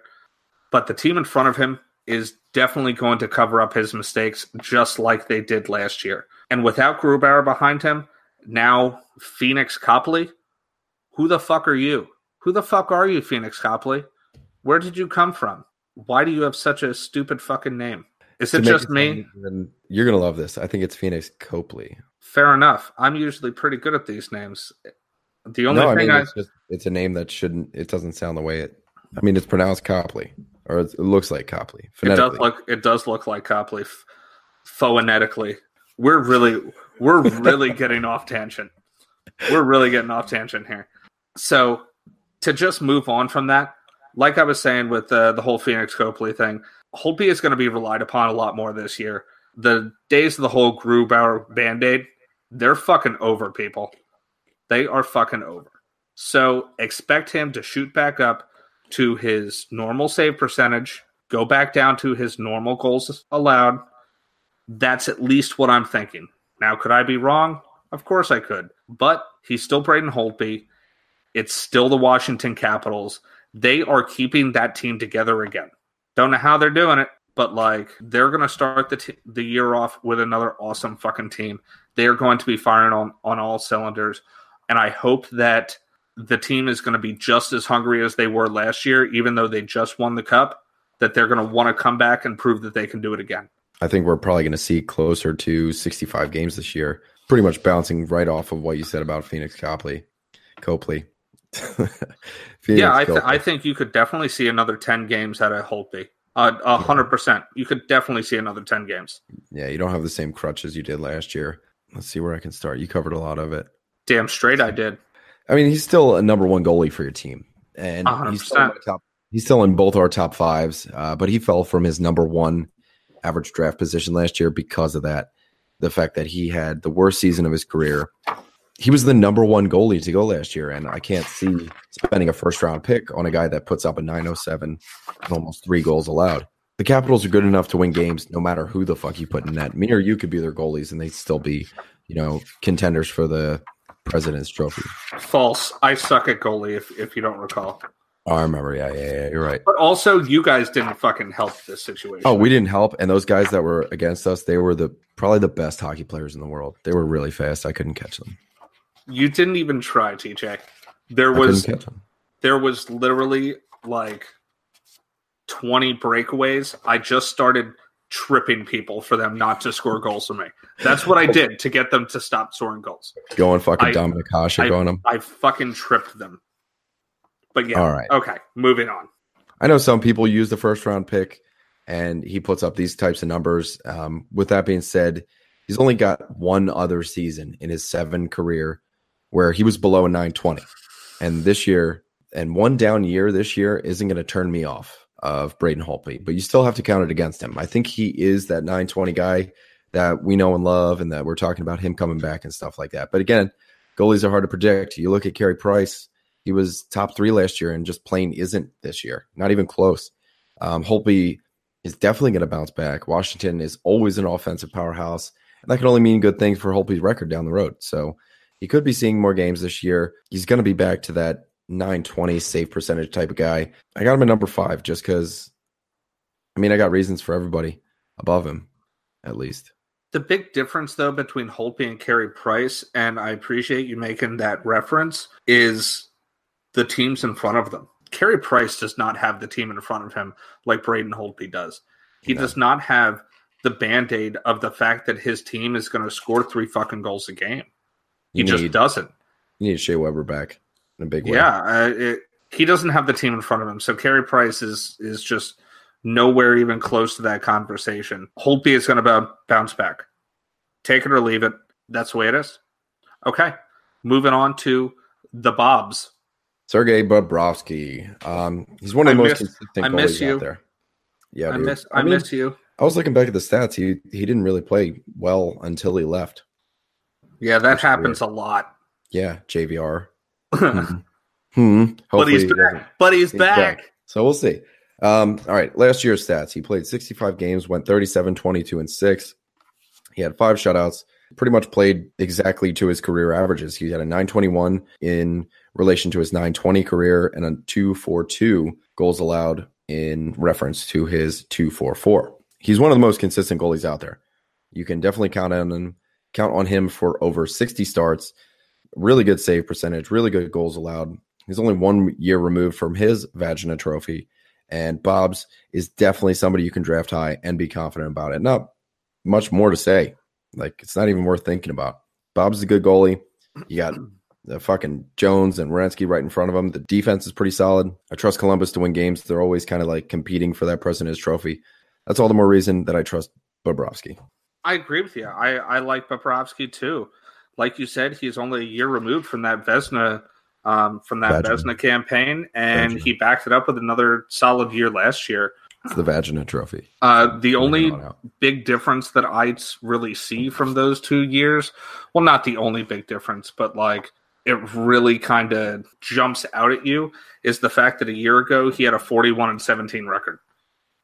but the team in front of him is definitely going to cover up his mistakes just like they did last year. And without Grubauer behind him, now Pheonix Copley, who the fuck are you? Who the fuck are you, Pheonix Copley? Where did you come from? Why do you have such a stupid fucking name? Is it just me? You're gonna love this. I think it's Pheonix Copley. Fair enough. I'm usually pretty good at these names. The only no, thing I, mean, I it's, just, it's a name that shouldn't. It doesn't sound the way it. I mean, it's pronounced Copley, or it looks like Copley. It does look. It does look like Copley, phonetically. We're really, we're really getting off tangent. We're really getting off tangent here. So, to just move on from that, like I was saying with uh, the whole Pheonix Copley thing, Holtby is going to be relied upon a lot more this year. The days of the whole Grubauer band aid, they're fucking over, people. They are fucking over. So expect him to shoot back up to his normal save percentage, go back down to his normal goals allowed. That's at least what I'm thinking. Now, could I be wrong? Of course I could. But he's still Braden Holtby. It's still the Washington Capitals. They are keeping that team together again. Don't know how they're doing it, but like they're going to start the t- the year off with another awesome fucking team. They are going to be firing on on all cylinders, and I hope that the team is going to be just as hungry as they were last year, even though they just won the cup. That they're going to want to come back and prove that they can do it again. I think we're probably going to see closer to 65 games this year. Pretty much bouncing right off of what you said about Pheonix Copley. Copley. yeah, I, th- I think you could definitely see another 10 games out of Holtby. A hundred percent. You could definitely see another ten games. Yeah, you don't have the same crutch as you did last year. Let's see where I can start. You covered a lot of it. Damn straight, I did. I mean, he's still a number one goalie for your team, and 100%. he's still, top, he's still in both our top fives. Uh, but he fell from his number one average draft position last year because of that. The fact that he had the worst season of his career he was the number one goalie to go last year, and I can't see spending a first round pick on a guy that puts up a 907 and almost three goals allowed. The Capitals are good enough to win games no matter who the fuck you put in net. Me or you could be their goalies, and they'd still be, you know, contenders for the President's Trophy. False. I suck at goalie. If if you don't recall. Oh, I remember. Yeah, yeah, yeah. You're right. But also, you guys didn't fucking help this situation. Oh, we didn't help, and those guys that were against us, they were the probably the best hockey players in the world. They were really fast. I couldn't catch them. You didn't even try, TJ. There was there was literally like 20 breakaways. I just started tripping people for them not to score goals for me. That's what I did to get them to stop scoring goals. Going fucking I, Dominik Hasek going them. I fucking tripped them. But yeah. All right. Okay. Moving on. I know some people use the first round pick and he puts up these types of numbers. Um, with that being said, He's only got one other season in his seven career where he was below a 920. And this year, and one down year this year isn't going to turn me off of Braden Holtby, but you still have to count it against him. I think he is that 920 guy that we know and love, and that we're talking about him coming back and stuff like that. But again, goalies are hard to predict. You look at Carey Price, he was top three last year and just plain isn't this year, not even close. Um, Holtby is definitely going to bounce back. Washington is always an offensive powerhouse. And that can only mean good things for Holtby's record down the road. So he could be seeing more games this year. He's going to be back to that 920 save percentage type of guy. I got him at number five just because, I mean, I got reasons for everybody above him, at least. The big difference, though, between Holtby and Carey Price, and I appreciate you making that reference, is the teams in front of them. Carey Price does not have the team in front of him like Braden Holtby does. He no. does not have the band aid of the fact that his team is going to score three fucking goals a game. He need, just doesn't. You need Shea Weber back in a big way. Yeah, uh, it, he doesn't have the team in front of him, so Carey Price is is just nowhere even close to that conversation. Holtby is going to bounce back. Take it or leave it. That's the way it is. Okay, moving on to the Bobs. Sergei Bobrovsky. Um, he's one of the I most miss, consistent I miss you. out there. Yeah, I dude. miss I, I mean, miss you. I was looking back at the stats. He he didn't really play well until he left. Yeah, that happens weird. a lot. Yeah, JVR. hmm. hmm. But he's back. But he's, he's back. back. So we'll see. Um, all right, last year's stats. He played 65 games, went 37, 22, and 6. He had five shutouts, pretty much played exactly to his career averages. He had a 921 in relation to his 920 career and a 242 goals allowed in reference to his 244. He's one of the most consistent goalies out there. You can definitely count on him, count on him for over 60 starts, really good save percentage, really good goals allowed. He's only one year removed from his Vagina trophy. And Bob's is definitely somebody you can draft high and be confident about it. Not much more to say. Like it's not even worth thinking about. Bob's a good goalie. You got the fucking Jones and Werenski right in front of him. The defense is pretty solid. I trust Columbus to win games. They're always kind of like competing for that President's Trophy. That's all the more reason that I trust Bobrovsky. I agree with you. I, I like Bobrovsky too. Like you said, he's only a year removed from that Vezina um, from that Vezina campaign, and he backed it up with another solid year last year. It's the Vagina Trophy. Uh, the only big difference that I really see from those two years, well, not the only big difference, but like it really kind of jumps out at you, is the fact that a year ago he had a 41 and 17 record.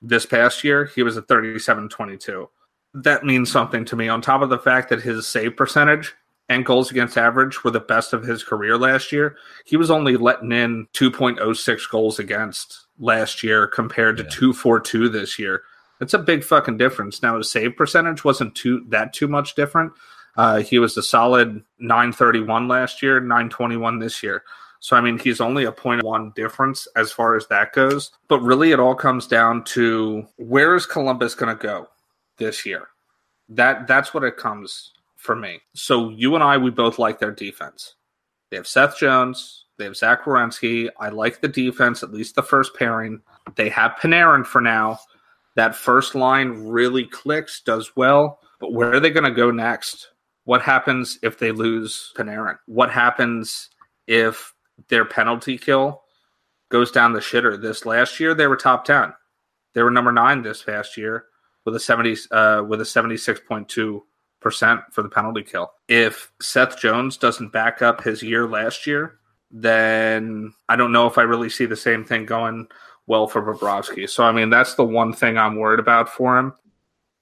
This past year, he was a 37 22. That means something to me. On top of the fact that his save percentage and goals against average were the best of his career last year. He was only letting in 2.06 goals against last year compared to yeah. 242 this year. That's a big fucking difference. Now his save percentage wasn't too that too much different. Uh, he was a solid 931 last year, 921 this year. So I mean, he's only a point one difference as far as that goes. But really, it all comes down to where is Columbus going to go this year? That that's what it comes for me. So you and I, we both like their defense. They have Seth Jones. They have Zach Werenski. I like the defense, at least the first pairing. They have Panarin for now. That first line really clicks, does well. But where are they going to go next? What happens if they lose Panarin? What happens if their penalty kill goes down the shitter? This last year, they were top 10. They were number nine this past year with a 70 uh, with a 76.2 percent for the penalty kill. If Seth Jones doesn't back up his year last year, then I don't know if I really see the same thing going well for Bobrovsky. So I mean, that's the one thing I'm worried about for him.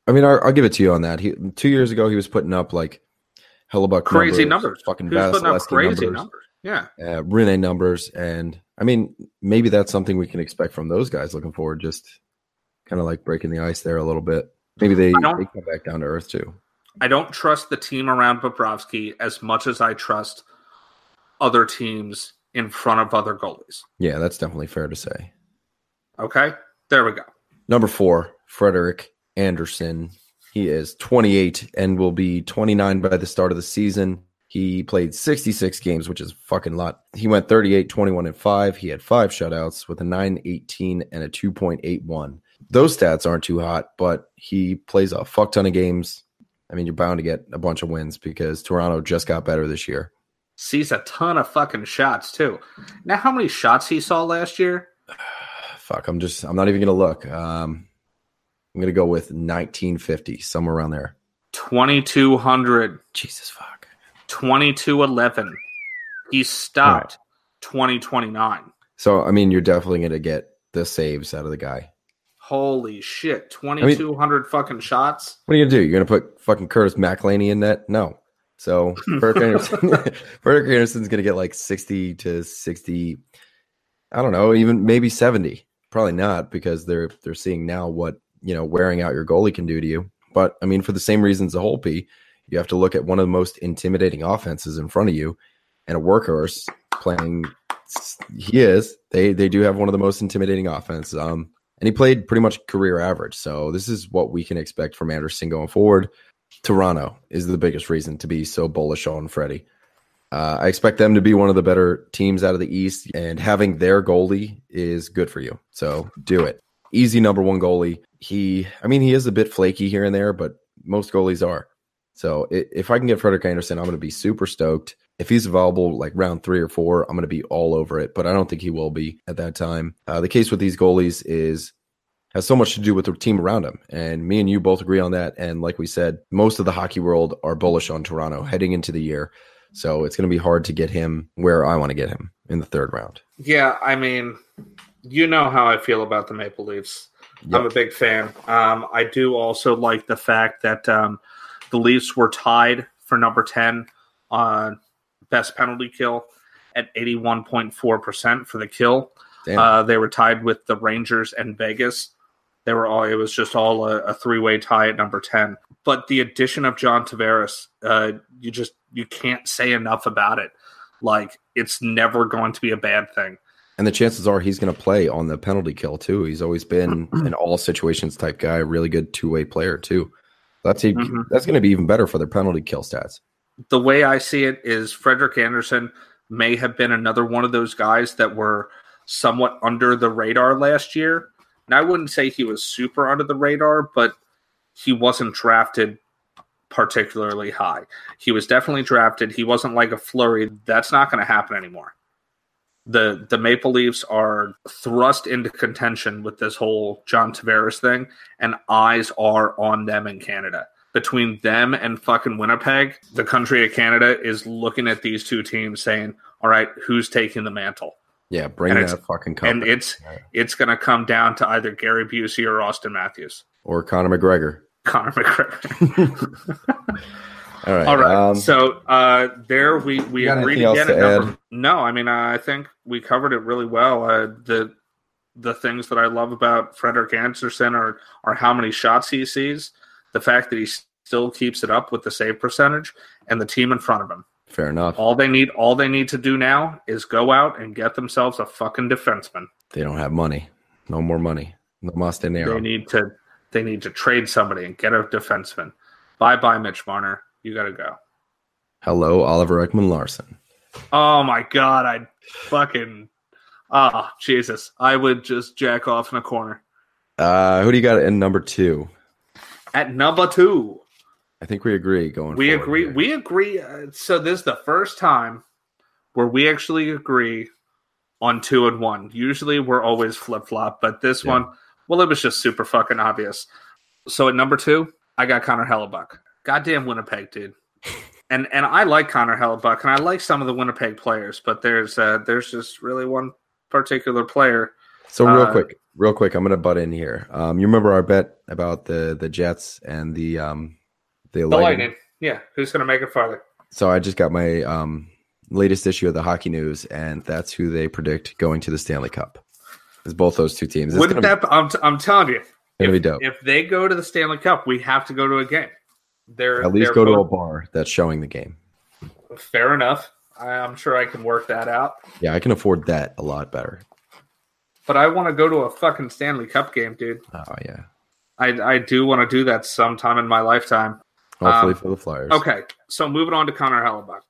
I mean, I'll, I'll give it to you on that. He two years ago he was putting up like Hellebuyck crazy numbers, numbers. fucking Vasilevskiy crazy numbers. numbers. Yeah, uh, Rinne numbers, and I mean, maybe that's something we can expect from those guys looking forward. Just kind of like breaking the ice there a little bit. Maybe they, they come back down to earth too. I don't trust the team around Bobrovsky as much as I trust other teams in front of other goalies. Yeah, that's definitely fair to say. Okay, there we go. Number four, Frederik Andersen. He is 28 and will be 29 by the start of the season. He played 66 games, which is a fucking lot. He went 38, 21, and 5. He had five shutouts with a 918 and a 2.81. Those stats aren't too hot, but he plays a fuck ton of games I mean, you're bound to get a bunch of wins because Toronto just got better this year. Sees a ton of fucking shots too. Now, how many shots he saw last year? Fuck, I'm just, I'm not even gonna look. Um, I'm gonna go with 1950, somewhere around there. 2200. Jesus fuck. 2211. He stopped 2029. So, I mean, you're definitely gonna get the saves out of the guy. Holy shit. 2200 fucking shots. What are you gonna do? You're gonna put fucking Curtis McElhinney in net? No. So Frederik Andersen, Frederik Andersen's gonna get like 60 to 60. I don't know, even maybe 70. Probably not because they're they're seeing now what you know wearing out your goalie can do to you. But I mean, for the same reasons the whole P, you have to look at one of the most intimidating offenses in front of you, and a workhorse playing. He is. They they do have one of the most intimidating offenses. Um, and he played pretty much career average. So this is what we can expect from Andersen going forward. Toronto is the biggest reason to be so bullish on Freddie. Uh, I expect them to be one of the better teams out of the East, and having their goalie is good for you. So do it. Easy number one goalie. He, I mean, he is a bit flaky here and there, but most goalies are. So if I can get Frederik Andersen, I'm going to be super stoked. If he's available like round three or four, I'm going to be all over it. But I don't think he will be at that time. Uh, the case with these goalies is has so much to do with the team around him. And me and you both agree on that. And like we said, most of the hockey world are bullish on Toronto heading into the year. So it's going to be hard to get him where I want to get him in the third round. Yeah, I mean, you know how I feel about the Maple Leafs. Yep. I'm a big fan. Um, I do also like the fact that um, the Leafs were tied for number 10 on best penalty kill at 81.4% for the kill. Uh, they were tied with the Rangers and Vegas. They were all. It was just all a, a three way tie at number ten. But the addition of John Tavares, uh, you just you can't say enough about it. Like it's never going to be a bad thing. And the chances are he's going to play on the penalty kill too. He's always been an all situations type guy, really good two way player too. That's mm-hmm. that's going to be even better for their penalty kill stats. The way I see it is Frederik Andersen may have been another one of those guys that were somewhat under the radar last year and I wouldn't say he was super under the radar, but he wasn't drafted particularly high. He was definitely drafted. He wasn't like a flurry. That's not going to happen anymore. The the Maple Leafs are thrust into contention with this whole John Tavares thing, and eyes are on them in Canada. Between them and fucking Winnipeg, the country of Canada is looking at these two teams saying, All right, who's taking the mantle? Yeah, bring and that fucking cup. And it's yeah. it's going to come down to either Gary Busey or Auston Matthews or Conor McGregor. Conor McGregor. All right. All right. Um, so uh, there we we agreed again. Number, no, I mean I think we covered it really well. Uh, the the things that I love about Frederik Andersen are are how many shots he sees, the fact that he still keeps it up with the save percentage, and the team in front of him. Fair enough. All they need, all they need to do now is go out and get themselves a fucking defenseman. They don't have money. No more money. No más dinero. They need to. They need to trade somebody and get a defenseman. Bye bye, Mitch Marner. You got to go. Hello, Oliver Ekman Larsson. Oh my god, I fucking ah oh, Jesus! I would just jack off in a corner. Uh, who do you got in number two? At number two, I think we agree going. We agree. Here. We agree. Uh, so this is the first time where we actually agree on two and one. Usually we're always flip flop, but this yeah. one, well, it was just super fucking obvious. So at number two, I got Connor Hellebuyck. Goddamn Winnipeg, dude. and and I like Connor Hellebuyck, and I like some of the Winnipeg players, but there's uh, there's just really one particular player. So real uh, quick, real quick, I'm gonna butt in here. Um, you remember our bet about the the Jets and the um the, the Lightning. Lightning. Yeah, who's going to make it farther? So I just got my um, latest issue of the Hockey News, and that's who they predict going to the Stanley Cup. Is both those two teams? It's Wouldn't that? Be, I'm, t- I'm telling you, if, be dope. if they go to the Stanley Cup, we have to go to a game. They're at least they're go both, to a bar that's showing the game. Fair enough. I'm sure I can work that out. Yeah, I can afford that a lot better. But I want to go to a fucking Stanley Cup game, dude. Oh yeah. I I do want to do that sometime in my lifetime. Hopefully um, for the Flyers. Okay, so moving on to Connor Hellebuyck.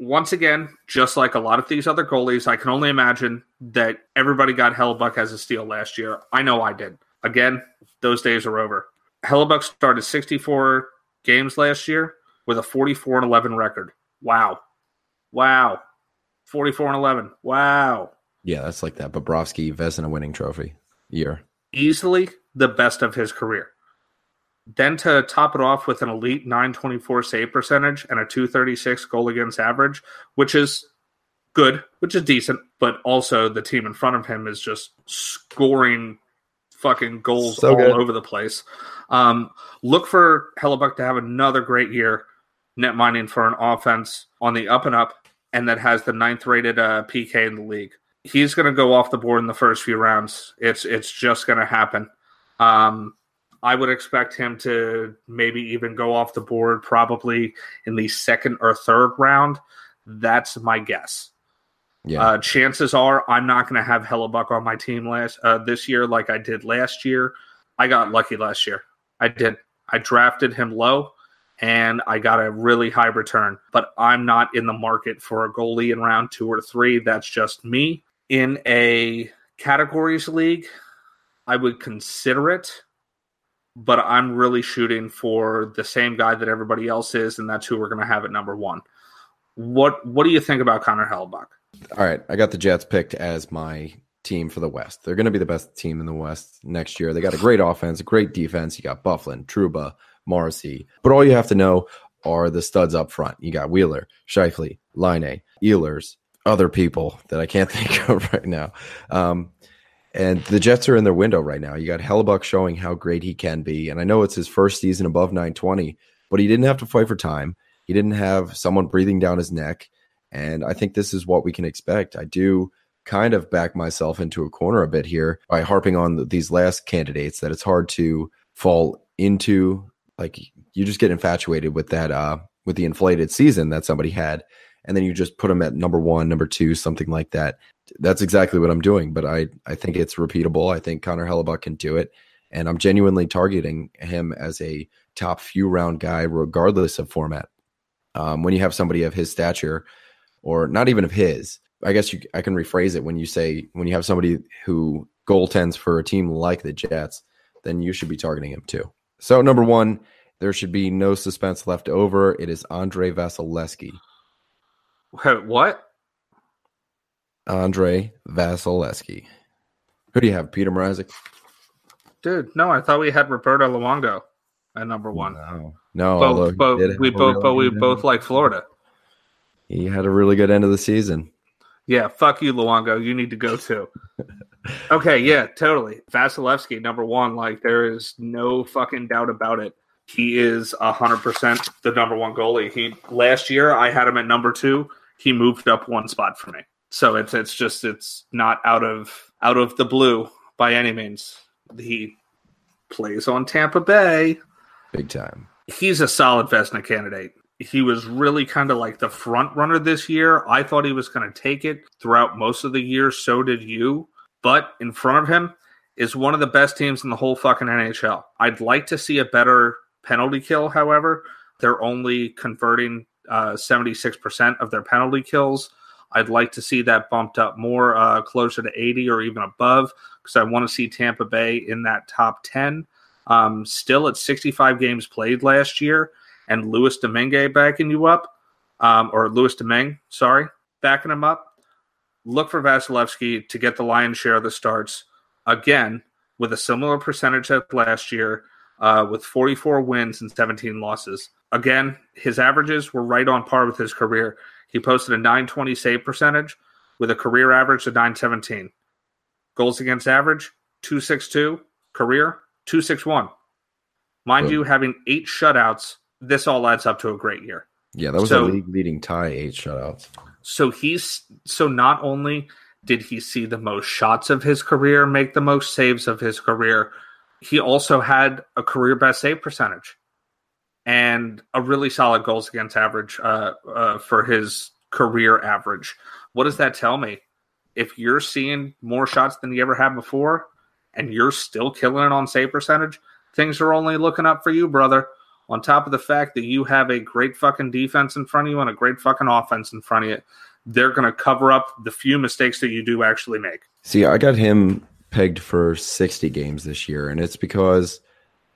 Once again, just like a lot of these other goalies, I can only imagine that everybody got Hellebuyck as a steal last year. I know I did. Again, those days are over. Hellebuyck started 64 games last year with a 44 and 11 record. Wow. Wow. 44 and 11. Wow. Yeah, that's like that Bobrovsky Vezina winning trophy year. Easily the best of his career. Then to top it off with an elite 924 save percentage and a 236 goal against average, which is good, which is decent, but also the team in front of him is just scoring fucking goals So all good. over the place. Um, look for Hellebuyck to have another great year net mining for an offense on the up and up and that has the ninth rated uh, PK in the league. He's going to go off the board in the first few rounds. It's it's just going to happen. Um, I would expect him to maybe even go off the board probably in the second or third round. That's my guess. Yeah. Uh, chances are I'm not going to have Hellebuyck on my team last uh, this year like I did last year. I got lucky last year. I did. I drafted him low and I got a really high return, but I'm not in the market for a goalie in round two or three. That's just me. In a categories league, I would consider it, but I'm really shooting for the same guy that everybody else is, and that's who we're going to have at number one. What What do you think about Connor Hellebuyck? All right, I got the Jets picked as my team for the West. They're going to be the best team in the West next year. They got a great offense, a great defense. You got Byfuglien, Trouba, Morrissey. But all you have to know are the studs up front. You got Wheeler, Scheifele, Laine, Ehlers, other people that I can't think of right now. Um, and the Jets are in their window right now. You got Hellebuyck showing how great he can be. And I know it's his first season above 920, but he didn't have to fight for time. He didn't have someone breathing down his neck. And I think this is what we can expect. I do kind of back myself into a corner a bit here by harping on th- these last candidates that it's hard to fall into like you just get infatuated with that uh with the inflated season that somebody had and then you just put them at number 1 number 2 something like that that's exactly what I'm doing but I I think it's repeatable I think Connor Hellebuyck can do it and I'm genuinely targeting him as a top few round guy regardless of format um, when you have somebody of his stature or not even of his I guess you, I can rephrase it when you say when you have somebody who goaltends for a team like the Jets, then you should be targeting him too. So number one, there should be no suspense left over. It is Andrei Vasilevskiy. What? Andrei Vasilevskiy. Who do you have? Petr Mrazek? Dude, no, I thought we had Roberto Luongo at number one. No, no. Both, we both, but we both like Florida. He had a really good end of the season. Yeah, fuck you, Luongo. You need to go too. okay, yeah, totally. Vasilevskiy, number one. Like there is no fucking doubt about it. He is hundred percent the number one goalie. He last year I had him at number two. He moved up one spot for me. So it's it's just it's not out of out of the blue by any means. He plays on Tampa Bay. Big time. he's a solid Vezina candidate. He was really kind of like the front runner this year. I thought he was going to take it throughout most of the year. So did you. But in front of him is one of the best teams in the whole fucking NHL. I'd like to see a better penalty kill, however. They're only converting uh, 76% of their penalty kills. I'd like to see that bumped up more, uh, closer to 80 or even above, because I want to see Tampa Bay in that top 10 um, still at 65 games played last year, and Louis Domingue backing you up, um, or Louis Domingue, sorry, backing him up. Look for Vasilevskiy to get the lion's share of the starts again with a similar percentage as last year, uh, with 44 wins and 17 losses. Again, his averages were right on par with his career. He posted a 920 save percentage with a career average of 917. Goals against average, 262. Career, 261. Mind Good. you, having eight shutouts, this all adds up to a great year. Yeah, that was So- a league leading tie, eight shutouts. So he's so not only did he see the most shots of his career, make the most saves of his career, he also had a career best save percentage and a really solid goals against average uh, uh, for his career average. What does that tell me? If you're seeing more shots than you ever had before, and you're still killing it on save percentage, things are only looking up for you, brother. On top of the fact that you have a great fucking defense in front of you and a great fucking offense in front of you, they're going to cover up the few mistakes that you do actually make. See, I got him pegged for 60 games this year, and it's because,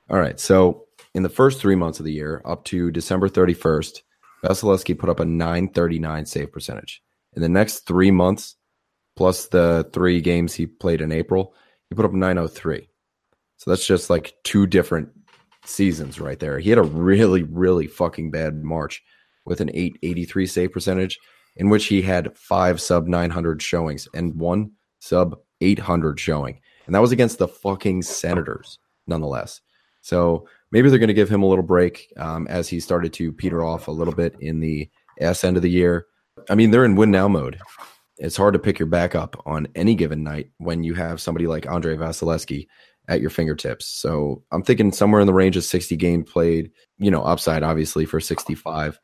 all right, so in the first three months of the year, up to December 31st, Vasilevskiy put up a 939 save percentage. In the next three months, plus the three games he played in April, he put up 903. So that's just like two different seasons right there. He had a really, really fucking bad March with an 883 save percentage, in which he had five sub 900 showings and one sub 800 showing. And that was against the fucking Senators, nonetheless. So maybe they're going to give him a little break um, as he started to peter off a little bit in the S end of the year. I mean, they're in win now mode. It's hard to pick your backup on any given night when you have somebody like Andrei Vasilevskiy at your fingertips. So I'm thinking somewhere in the range of 60 games played, you know, upside obviously for 65,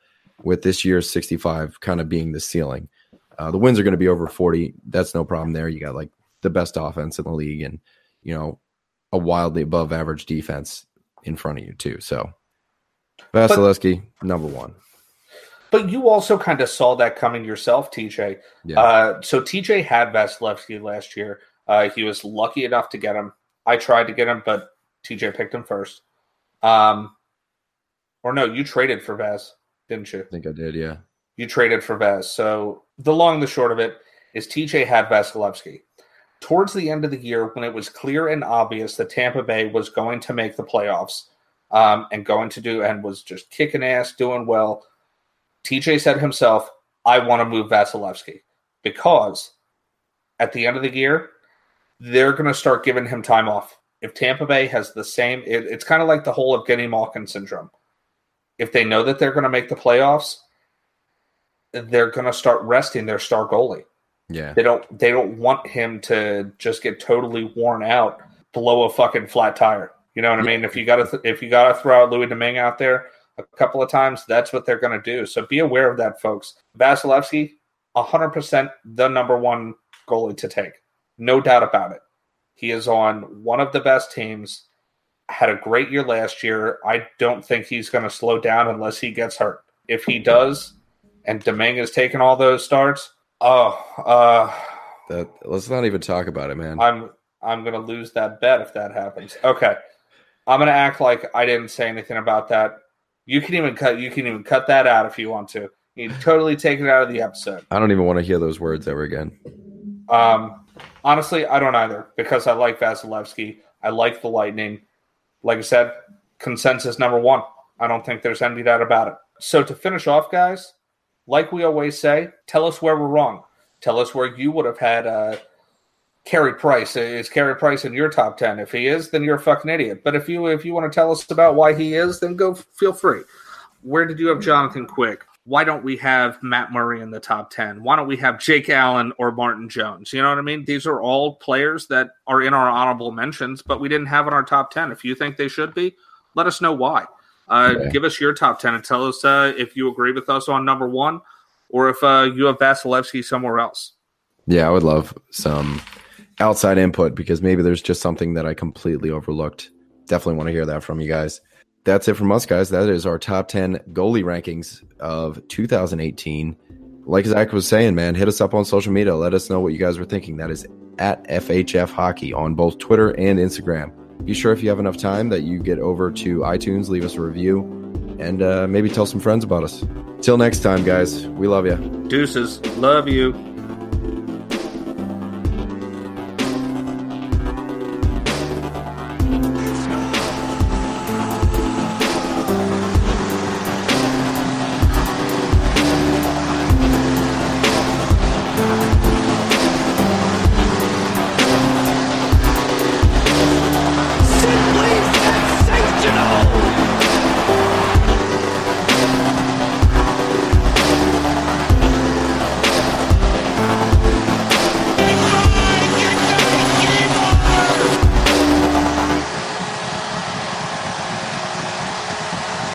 with this year's 65 kind of being the ceiling. Uh, the wins are going to be over 40. That's no problem there. You got like the best offense in the league and, you know, a wildly above average defense in front of you too. So Vasilevskiy, number one. But you also kind of saw that coming yourself, TJ. Yeah. Uh, so TJ had Vasilevskiy last year. Uh, he was lucky enough to get him. I tried to get him, but TJ picked him first. Um, or no, you traded for Vaz, didn't you? I think I did. Yeah, you traded for Vaz. So the long and the short of it is TJ had Vasilevskiy. Towards the end of the year, when it was clear and obvious that Tampa Bay was going to make the playoffs um, and going to do and was just kicking ass, doing well, TJ said himself, I want to move Vasilevskiy because at the end of the year, they're going to start giving him time off. If Tampa Bay has the same, it, it's kind of like the whole of Evgeny Malkin syndrome. If they know that they're going to make the playoffs, they're going to start resting their star goalie. Yeah. They don't they don't want him to just get totally worn out, blow a fucking flat tire. You know what I mean? If you got to th- if you got to throw out Louis Domingue out there a couple of times, that's what they're going to do. So be aware of that, folks. Vasilevskiy, 100% the number one goalie to take. No doubt about it. He is on one of the best teams. Had a great year last year. I don't think he's going to slow down unless he gets hurt. If he does, and Domingue is taking all those starts, Oh, uh, that let's not even talk about it, man. I'm I'm gonna lose that bet if that happens. Okay, I'm gonna act like I didn't say anything about that. You can even cut you can even cut that out if you want to. You totally take it out of the episode. I don't even want to hear those words ever again. Um, honestly, I don't either because I like Vasilevskiy. I like the Lightning. Like I said, consensus number one. I don't think there's any doubt about it. So to finish off, guys, like we always say, tell us where we're wrong. Tell us where you would have had uh, Carey Price. Is Carey Price in your top ten? If he is, then you're a fucking idiot. But if you if you want to tell us about why he is, then go feel free. Where did you have Jonathan Quick? Why don't we have Matt Murray in the top 10? Why don't we have Jake Allen or Martin Jones? You know what I mean? These are all players that are in our honorable mentions, but we didn't have in our top 10. If you think they should be, let us know why. Uh, yeah. Give us your top 10 and tell us uh, if you agree with us on number one or if uh, you have Vasilevskiy somewhere else. Yeah, I would love some outside input because maybe there's just something that I completely overlooked. Definitely want to hear that from you guys. That's it from us, guys. That is our top 10 goalie rankings of 2018. Like Zach was saying, man, hit us up on social media. Let us know what you guys were thinking. That is at FHF Hockey on both Twitter and Instagram be sure if you have enough time that you get over to iTunes, leave us a review, and uh, maybe tell some friends about us. Till next time, guys, we love you. Deuces, love you.